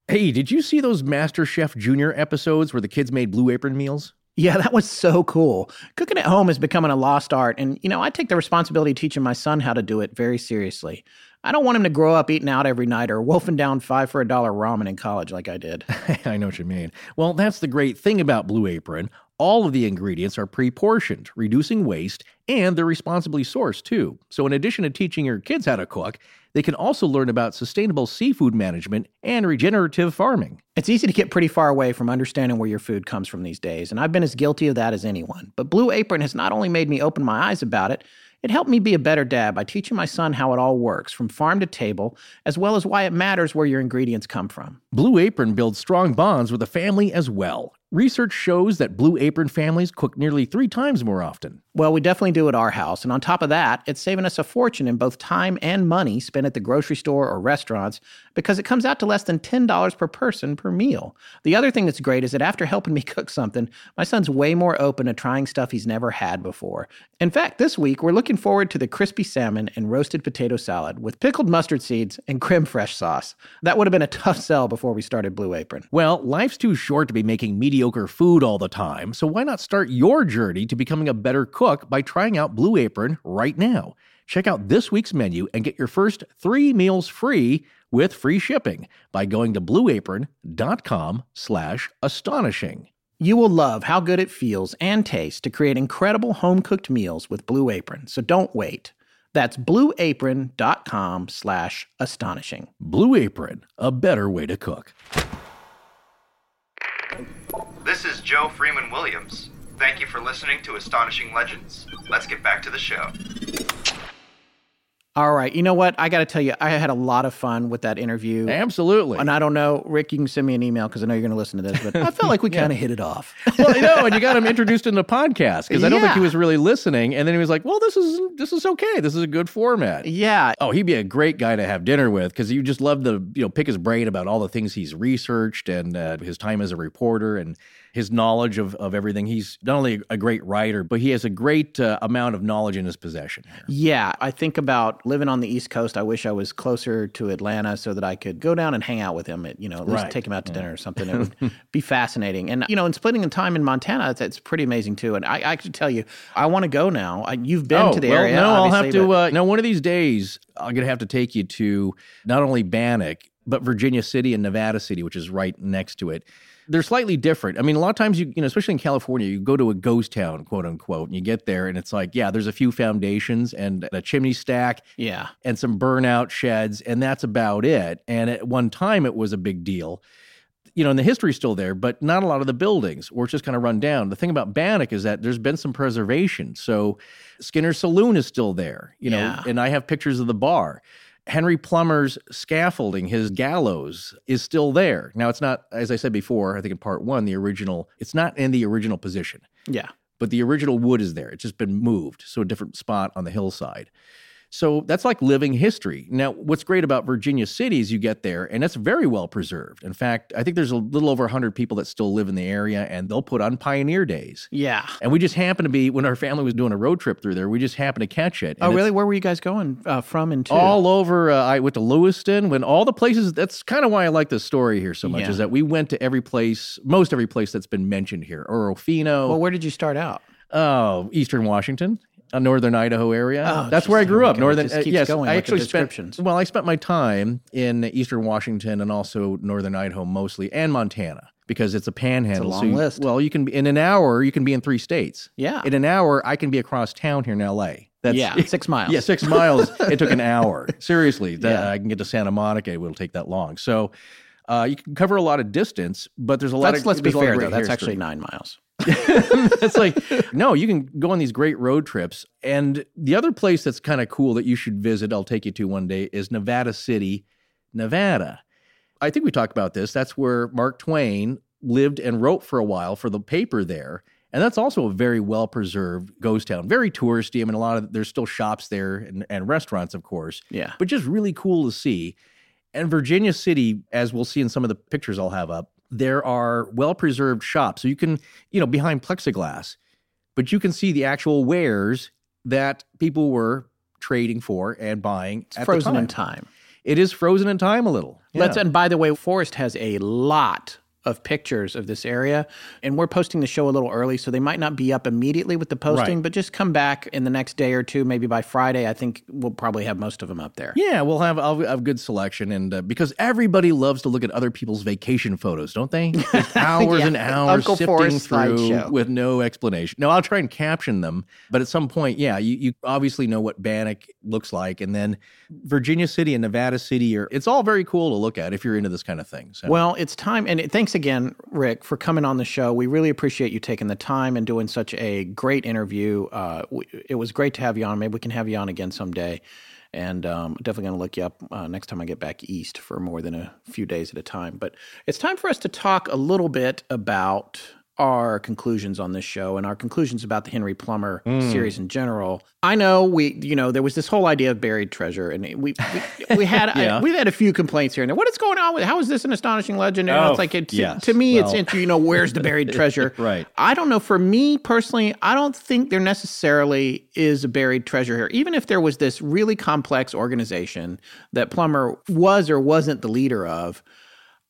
Hey, did you see those Master Chef Junior episodes where the kids made blue apron meals? Yeah, that was so cool. Cooking at home is becoming a lost art. And, you know, I take the responsibility of teaching my son how to do it very seriously. I don't want him to grow up eating out every night or wolfing down five for a dollar ramen in college like I did. I know what you mean. Well, that's the great thing about Blue Apron. All of the ingredients are pre portioned, reducing waste, and they're responsibly sourced too. So, in addition to teaching your kids how to cook, they can also learn about sustainable seafood management and regenerative farming. It's easy to get pretty far away from understanding where your food comes from these days, and I've been as guilty of that as anyone. But Blue Apron has not only made me open my eyes about it, it helped me be a better dad by teaching my son how it all works, from farm to table, as well as why it matters where your ingredients come from. Blue Apron builds strong bonds with the family as well. Research shows that Blue Apron families cook nearly three times more often. Well, we definitely do at our house. And on top of that, it's saving us a fortune in both time and money spent at the grocery store or restaurants because it comes out to less than $10 per person per meal. The other thing that's great is that after helping me cook something, my son's way more open to trying stuff he's never had before. In fact, this week, we're looking forward to the crispy salmon and roasted potato salad with pickled mustard seeds and creme fraiche sauce. That would have been a tough sell before we started Blue Apron. Well, life's too short to be making mediocre food all the time, so why not start your journey to becoming a better cook by trying out Blue Apron right now? Check out this week's menu and get your first three meals free with free shipping by going to blueapron.com slash astonishing. You will love how good it feels and tastes to create incredible home cooked meals with Blue Apron, so don't wait. That's blueapron.com slash astonishing. Blue Apron, a better way to cook. This is Joe Freeman Williams. Thank you for listening to Astonishing Legends. Let's get back to the show. All right, you know what? I got to tell you, I had a lot of fun with that interview. Absolutely. And I don't know, Rick, you can send me an email because I know you're going to listen to this, but I felt like we kind of hit it off. well, you know, and you got him introduced in the podcast because I don't think he was really listening, and then he was like, "Well, this is this is okay. This is a good format." yeah. Oh, he'd be a great guy to have dinner with because you just love to you know pick his brain about all the things he's researched and uh, his time as a reporter and his knowledge of, of everything. He's not only a great writer, but he has a great uh, amount of knowledge in his possession. Yeah, I think about living on the East Coast, I wish I was closer to Atlanta so that I could go down and hang out with him. At, you know, at least Right. take him out to dinner or something. It would be fascinating. And you know, and splitting the time in Montana, that's it's pretty amazing too. And I, I should tell you, I want to go now. I, you've been to the Oh, well, area. No, I'll have to. but- Uh, no, one of these days, I'm going to have to take you to not only Bannack, but Virginia City and Nevada City, which is right next to it. They're slightly different. I mean, a lot of times, you, you know, especially in California, you go to a ghost town, quote unquote, and you get there and it's like, yeah, there's a few foundations and a chimney stack yeah. and some burnout sheds, and that's about it. And at one time, it was a big deal. You know, and the history's still there, but not a lot of the buildings, or it's just kind of run down. The thing about Bannack is that there's been some preservation. So Skinner's Saloon is still there, you know, Yeah. and I have pictures of the bar. Henry Plummer's scaffolding, his gallows, is still there. Now, it's not, as I said before, I think in part one, the original, it's not in the original position Yeah. but the original wood is there. It's just been moved, so a different spot on the hillside. So that's like living history. Now, what's great about Virginia City is you get there and it's very well preserved. In fact, I think there's a little over 100 people that still live in the area and they'll put on Pioneer Days. Yeah. And we just happened to be, when our family was doing a road trip through there, we just happened to catch it. Oh, really? Where were you guys going uh, from and to? All over. Uh, I went to Lewiston, when all the places, that's kind of why I like this story here so much, Yeah. is that we went to every place, most every place that's been mentioned here. Orofino. well, where did you start out? Oh, Eastern Washington, a northern Idaho area. Oh, That's where I grew up. Northern. uh, yes, going I actually spent. Well, I spent my time in Eastern Washington and also northern Idaho mostly, and Montana because it's a panhandle. long so you- list. Well, you can be in an hour. You can be in three states. Yeah. In an hour, I can be across town here in L.A. That's yeah, six miles. yeah, six miles. it took an hour. Seriously, that, Yeah. I can get to Santa Monica. It will take that long. So. Uh, you can cover a lot of distance, but there's a lot Let's, of. let's be there's a lot of fair, though. That's actually nine miles. it's like no you can go on these great road trips and the other place that's kind of cool that you should visit i'll take you to one day is nevada city nevada i think we talked about this that's where mark twain lived and wrote for a while for the paper there and that's also a very well preserved ghost town very touristy i mean a lot of there's still shops there and, and restaurants of course Yeah. but just really cool to see. And Virginia City, as we'll see in some of the pictures I'll have up, there are well preserved shops. So you can, you know, behind plexiglass, but you can see the actual wares that people were trading for and buying. It's at the frozen time. in time. It is frozen in time a little. Let's Yeah. and by the way, Forrest has a lot of pictures of this area, and we're posting the show a little early, so they might not be up immediately with the posting, Right. but just come back in the next day or two, maybe by Friday. I think we'll probably have most of them up there. Yeah, we'll have I'll have a good selection, and uh, because everybody loves to look at other people's vacation photos, don't they? Just hours Yeah, and hours Uncle sifting Forrest through with no explanation. No, I'll try and caption them, but at some point, yeah, you, you obviously know what Bannack looks like, and then Virginia City and Nevada City are. It's all very cool to look at if you're into this kind of thing. So. Well, it's time, and thanks again, Rick, for coming on the show. We really appreciate you taking the time and doing such a great interview. Uh, it was great to have you on. Maybe we can have you on again someday. And um, definitely going to look you up uh, next time I get back east for more than a few days at a time. But it's time for us to talk a little bit about our conclusions on this show and our conclusions about the Henry Plummer hmm. series in general. I know we, you know, there was this whole idea of buried treasure, and we we, we had Yeah. we've had a few complaints here and there. What is going on with? How is this an astonishing legend? Know, Oh, it's like it's yes. to me, it's Well- interesting. You know, where's the buried treasure? Right. I don't know. For me personally, I don't think there necessarily is a buried treasure here. Even if there was this really complex organization that Plummer was or wasn't the leader of,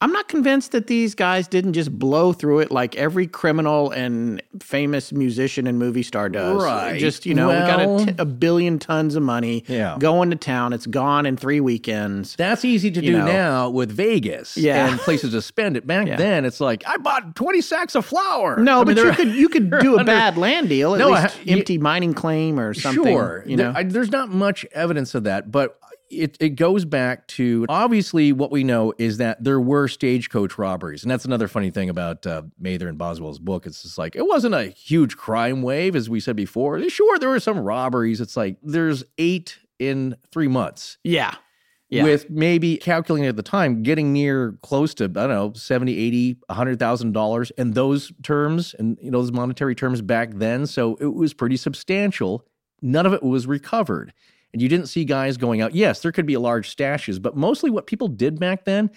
I'm not convinced that these guys didn't just blow through it like every criminal and famous musician and movie star does. Right. Just, you know, we got Well- a, t- a billion tons of money Yeah. going to town. It's gone in three weekends. That's easy to You do know. now with Vegas Yeah. and places to spend it. Back Yeah. then, it's like I bought twenty sacks of flour. No, I mean, but you could you could do a under- bad land deal, at No, I least you- empty mining claim or something. Sure, you know. There- I- there's not much evidence of that, but it it goes back to obviously what we know is that there were stagecoach robberies, and that's another funny thing about uh, Mather and Boswell's book. It's just like it wasn't a huge crime wave, as we said before. Sure, there were some robberies. It's like there's eight in three months. yeah, yeah. With maybe calculating at the time, getting near close to, I don't know, 70, 80, $100,000 in those terms and, you know, those monetary terms back then. So it was pretty substantial. None of it was recovered. And you didn't see guys going out. Yes, there could be large stashes, but mostly what people did back then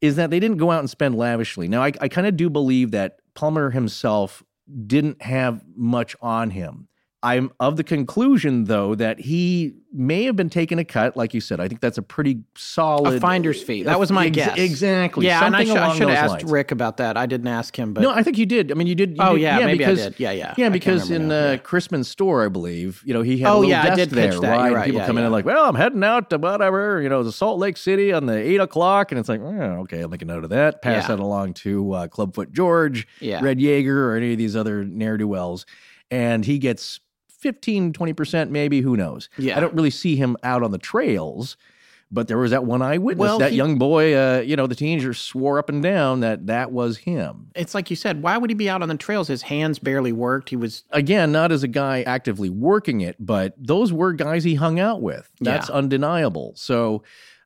is that they didn't go out and spend lavishly. Now, I, I kind of do believe that Plummer himself didn't have much on him. I'm of the conclusion, though, that he may have been taking a cut. Like you said, I think that's a pretty solid A finder's fee. That was my Ex- guess. Exactly. Yeah, and I, Something should- I should have asked lines. Rick about that. I didn't ask him, but No, I think you did. I mean, you did. you Oh, did- yeah, maybe I did. Yeah, yeah. Yeah. Because in now, uh, yeah. Crispin's store, I believe, you know, he had Oh, a little yeah, I desk did pitch there, that. Right? right. People Yeah, come in and like, well, I'm heading out to whatever, you know, the Salt Lake City on the eight o'clock, and it's like, oh, okay, I'll make a note of that. Pass Yeah. that along to uh, Clubfoot George, Yeah. Red Yeager, or any of these other ne'er do wells, and he gets 15, 20 percent, maybe. Who knows? Yeah. I don't really see him out on the trails. But there was that one eyewitness. Well, that he- young boy, uh, you know, the teenager swore up and down that that was him. it's like you said. Why would he be out on the trails? His hands barely worked. He was again, not as a guy actively working it, but those were guys he hung out with. That's Yeah. undeniable. So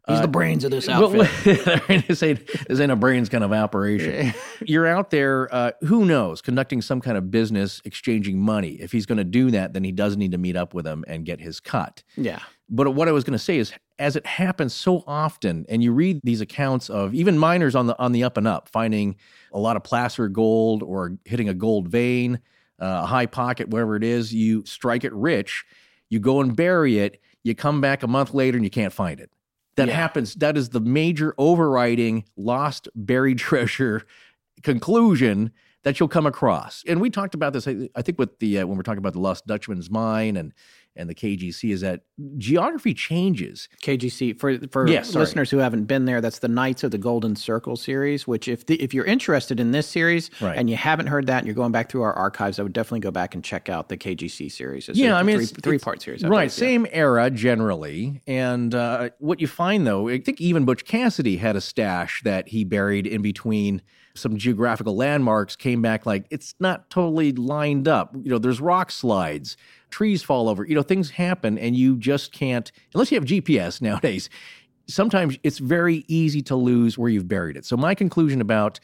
he's uh, the brains of this well, outfit. this, ain't, this ain't a brains kind of operation. You're out there, uh, who knows, conducting some kind of business, exchanging money. If he's going to do that, then he does need to meet up with him and get his cut. yeah. But what I was going to say is, as it happens so often, and you read these accounts of even miners on the on the up and up, finding a lot of placer gold or hitting a gold vein, uh, a high pocket, whatever it is, you strike it rich, you go and bury it, you come back a month later and you can't find it. That Yeah. happens. That is the major overriding lost buried treasure conclusion that you'll come across. And we talked about this, I think, with the uh, when we're talking about the Lost Dutchman's Mine and and the KGC, is that geography changes. KGC for for Yeah, listeners who haven't been there. That's the Knights of the Golden Circle series. Which, if the, if you're interested in this series Right. and you haven't heard that, and you're going back through our archives, I would definitely go back and check out the KGC series. It's yeah, a I mean, three, it's, three it's- part series. I right? believe, yeah. Same era generally, and uh, what you find though, I think even Butch Cassidy had a stash that he buried in between some geographical landmarks. Came back like it's not totally lined up. You know, there's rock slides, trees fall over. You know, things happen, and you just can't unless you have GPS nowadays. Sometimes it's very easy to lose where you've buried it. So my conclusion about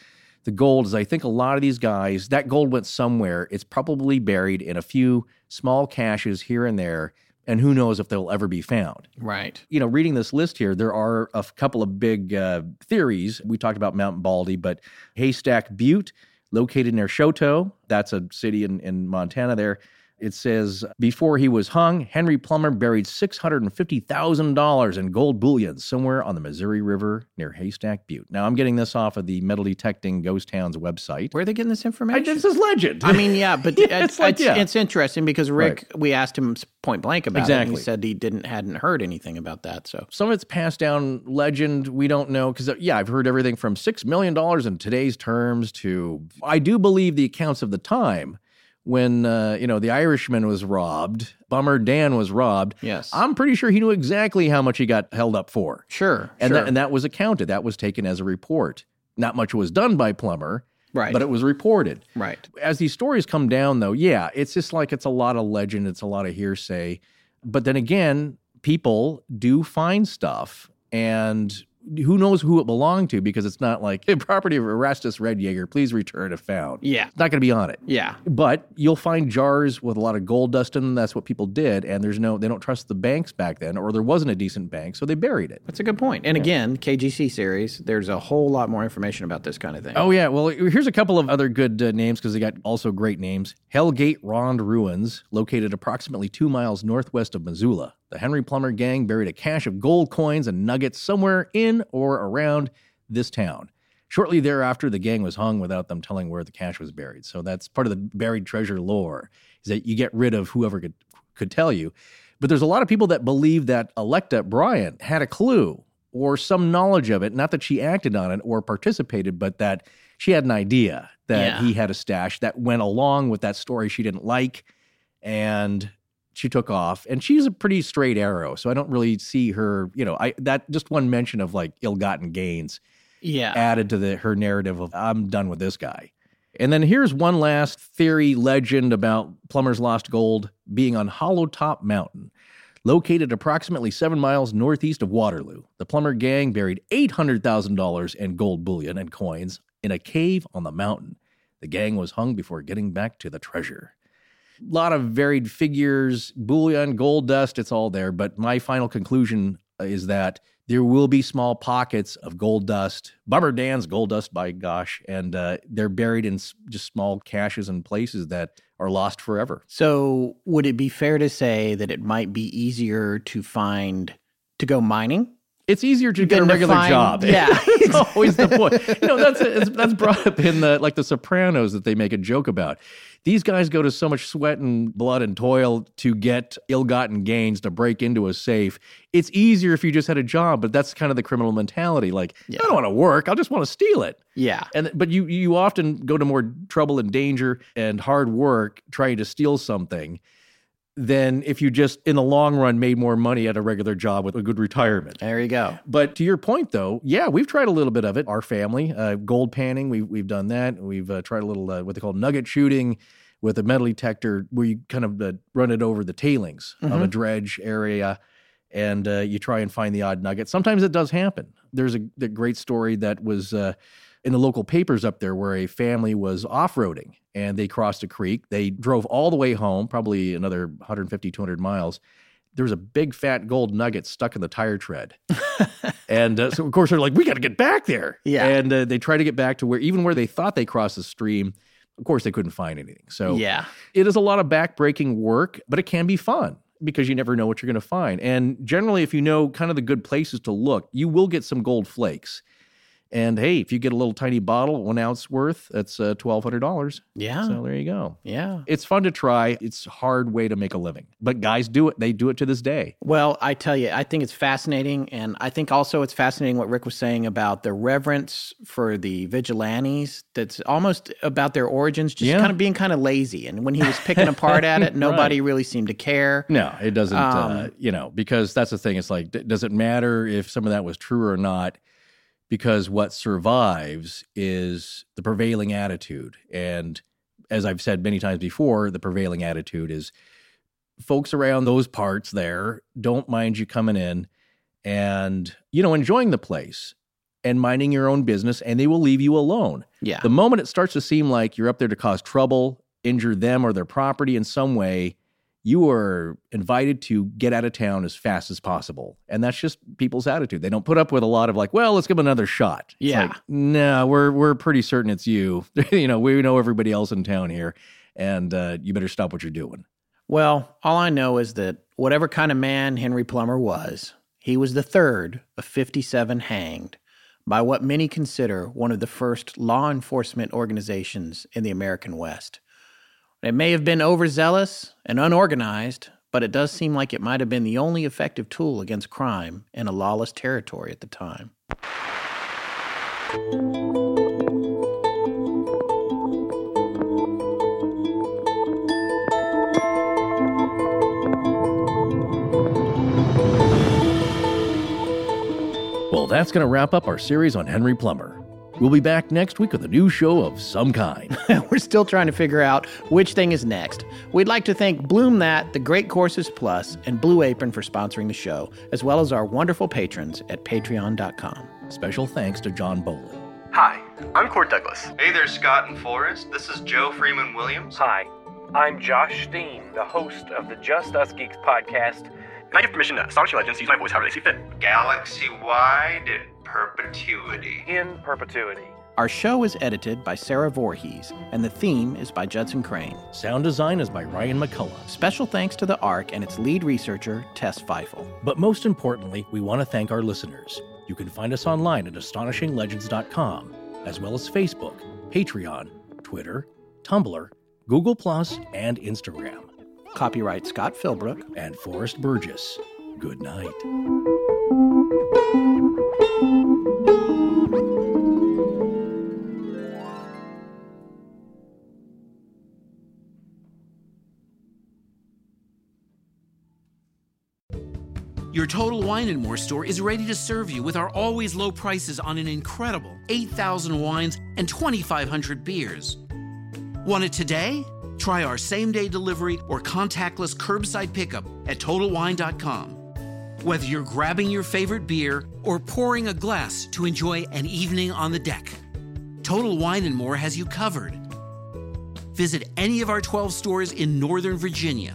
the gold is I think a lot of these guys, that gold went somewhere. It's probably buried in a few small caches here and there, and who knows if they'll ever be found. Right. You know, reading this list here, there are a couple of big uh, theories. We talked about Mount Baldy, but Haystack Butte, located near Choteau, that's a city in, in Montana there. It says before he was hung, Henry Plummer buried $650,000 in gold bullion somewhere on the Missouri River near Haystack Butte. Now, I'm getting this off of the Metal Detecting Ghost Towns website. Where are they getting this I, information? this is legend. I mean, yeah, but Yeah, it's, it's like, it's, yeah. it's interesting because Rick, we asked him point blank about it. And Exactly. he said he didn't hadn't heard anything about that. So some of it's passed down legend. We don't know because uh, yeah, I've heard everything from six million dollars in today's terms to I do believe the accounts of the time when uh, you know the Irishman was robbed, Bummer Dan was robbed. Yes. I'm pretty sure he knew exactly how much he got held up for, sure, and sure. that and that was accounted. That was taken as a report. Not much was done by Plummer, right, but it was reported. right. As these stories come down, though, yeah, it's just like it's a lot of legend, it's a lot of hearsay. But then again, people do find stuff, and who knows who it belonged to because it's not like property of Erastus Red Yeager, please return if found. Yeah, It's not going to be on it. yeah. But you'll find jars with a lot of gold dust in them. That's what people did. And there's no, they don't trust the banks back then, or there wasn't a decent bank, so they buried it. That's a good point. And again, KGC series, there's a whole lot more information about this kind of thing. Oh yeah, well here's a couple of other good uh, names because they got also great names. Hellgate Ronde Ruins, located approximately two miles northwest of Missoula. The Henry Plummer gang buried a cache of gold coins and nuggets somewhere in or around this town. Shortly thereafter, the gang was hung without them telling where the cache was buried. So that's part of the buried treasure lore is that you get rid of whoever could could tell you. But there's a lot of people that believe that Electa Bryan had a clue or some knowledge of it. Not that she acted on it or participated, but that she had an idea that Yeah. he had a stash that went along with that story she didn't like. And she took off. And she's a pretty straight arrow. So I don't really see her, you know, I that just one mention of like ill gotten gains yeah. added to the her narrative of I'm done with this guy. And then here's one last theory legend about Plummer's Lost Gold being on Hollow Top Mountain. Located approximately seven miles northeast of Waterloo, the Plummer gang buried $800,000 in gold bullion and coins in a cave on the mountain. The gang was hung before getting back to the treasure. A lot of varied figures, bullion, gold dust, it's all there. But my final conclusion is that there will be small pockets of gold dust, Bummer Dan's gold dust, by gosh, and uh, they're buried in just small caches and places that are lost forever. So, would it be fair to say that it might be easier to find to go mining? It's easier to get a regular find- job. yeah. it's always the point. You know, that's it's, that's brought up in the like the Sopranos that they make a joke about. These guys go to so much sweat and blood and toil to get ill-gotten gains to break into a safe. It's easier if you just had a job, but that's kind of the criminal mentality. Like, yeah. I don't want to work; I just want to steal it. Yeah. And but you you often go to more trouble and danger and hard work trying to steal something than if you just in the long run made more money at a regular job with a good retirement. There you go. But to your point, though, yeah, we've tried a little bit of it. Our family, uh, gold panning, we've we've done that. We've uh, tried a little uh, what they call nugget shooting with a metal detector, where you kind of uh, run it over the tailings of a dredge area, and uh, you try and find the odd nugget. Sometimes it does happen. There's a, the great story that was. In the local papers up there where a family was off-roading and they crossed a creek. They drove all the way home probably another 150 200 miles. There was a big fat gold nugget stuck in the tire tread. And uh, so of course they're like we got to get back there. Yeah. and uh, they try to get back to where even where they thought they crossed the stream of course they couldn't find anything. So Yeah. it is a lot of back-breaking work but it can be fun because you never know what you're going to find. And generally if you know kind of the good places to look you will get some gold flakes and hey if you get a little tiny bottle one ounce worth that's uh, $1200 Yeah. so there you go yeah. it's fun to try it's a hard way to make a living but guys do it they do it to this day Well, I tell you, I think it's fascinating. And I think also it's fascinating what Rick was saying about the reverence for the vigilantes. That's almost about their origins, just Yeah. kind of being kind of lazy. And when he was picking apart at it, nobody really seemed to care. No, it doesn't. uh, Um, you know, because that's the thing. It's like, d- does it matter if some of that was true or not? Because what survives is the prevailing attitude. And as I've said many times before, the prevailing attitude is folks around those parts there don't mind you coming in and, you know, enjoying the place and minding your own business, and they will leave you alone. Yeah. The moment it starts to seem like you're up there to cause trouble, injure them or their property in some way, you are invited to get out of town as fast as possible. And that's just people's attitude. They don't put up with a lot of like, well, let's give them another shot. It's Yeah. like, no, we're we're pretty certain it's you. you know, we know everybody else in town here, and uh, you better stop what you're doing. Well, all I know is that whatever kind of man Henry Plummer was, he was the third of 57 hanged by what many consider one of the first law enforcement organizations in the American West. It may have been overzealous and unorganized, but it does seem like it might have been the only effective tool against crime in a lawless territory at the time. Well, that's going to wrap up our series on Henry Plummer. We'll be back next week with a new show of some kind. We're still trying to figure out which thing is next. We'd like to thank Bloom That, the Great Courses Plus, and Blue Apron for sponsoring the show, as well as our wonderful patrons at patreon.com. Special thanks to John Bolin. Hi, I'm Court Douglas. Hey there, Scott and Forrest. This is Joe Freeman Williams. Hi, I'm Josh Steen, the host of the Just Us Geeks podcast. And I give permission to Astonishing Legends to use my voice however they see fit. Galaxy wide in perpetuity. In perpetuity. Our show is edited by Sarah Voorhees, and the theme is by Judson Crane. Sound design is by Ryan McCullough. Special thanks to the ARC and its lead researcher, Tess Feifel. But most importantly, we want to thank our listeners. You can find us online at astonishinglegends.com, as well as Facebook, Patreon, Twitter, Tumblr, Google, and Instagram. Copyright Scott Philbrook. And Forrest Burgess. Good night. Your Total Wine and More store is ready to serve you with our always low prices on an incredible 8,000 wines and 2,500 beers. Want it today? Try our same day delivery or contactless curbside pickup at TotalWine.com. Whether you're grabbing your favorite beer or pouring a glass to enjoy an evening on the deck, Total Wine and More has you covered. Visit any of our 12 stores in Northern Virginia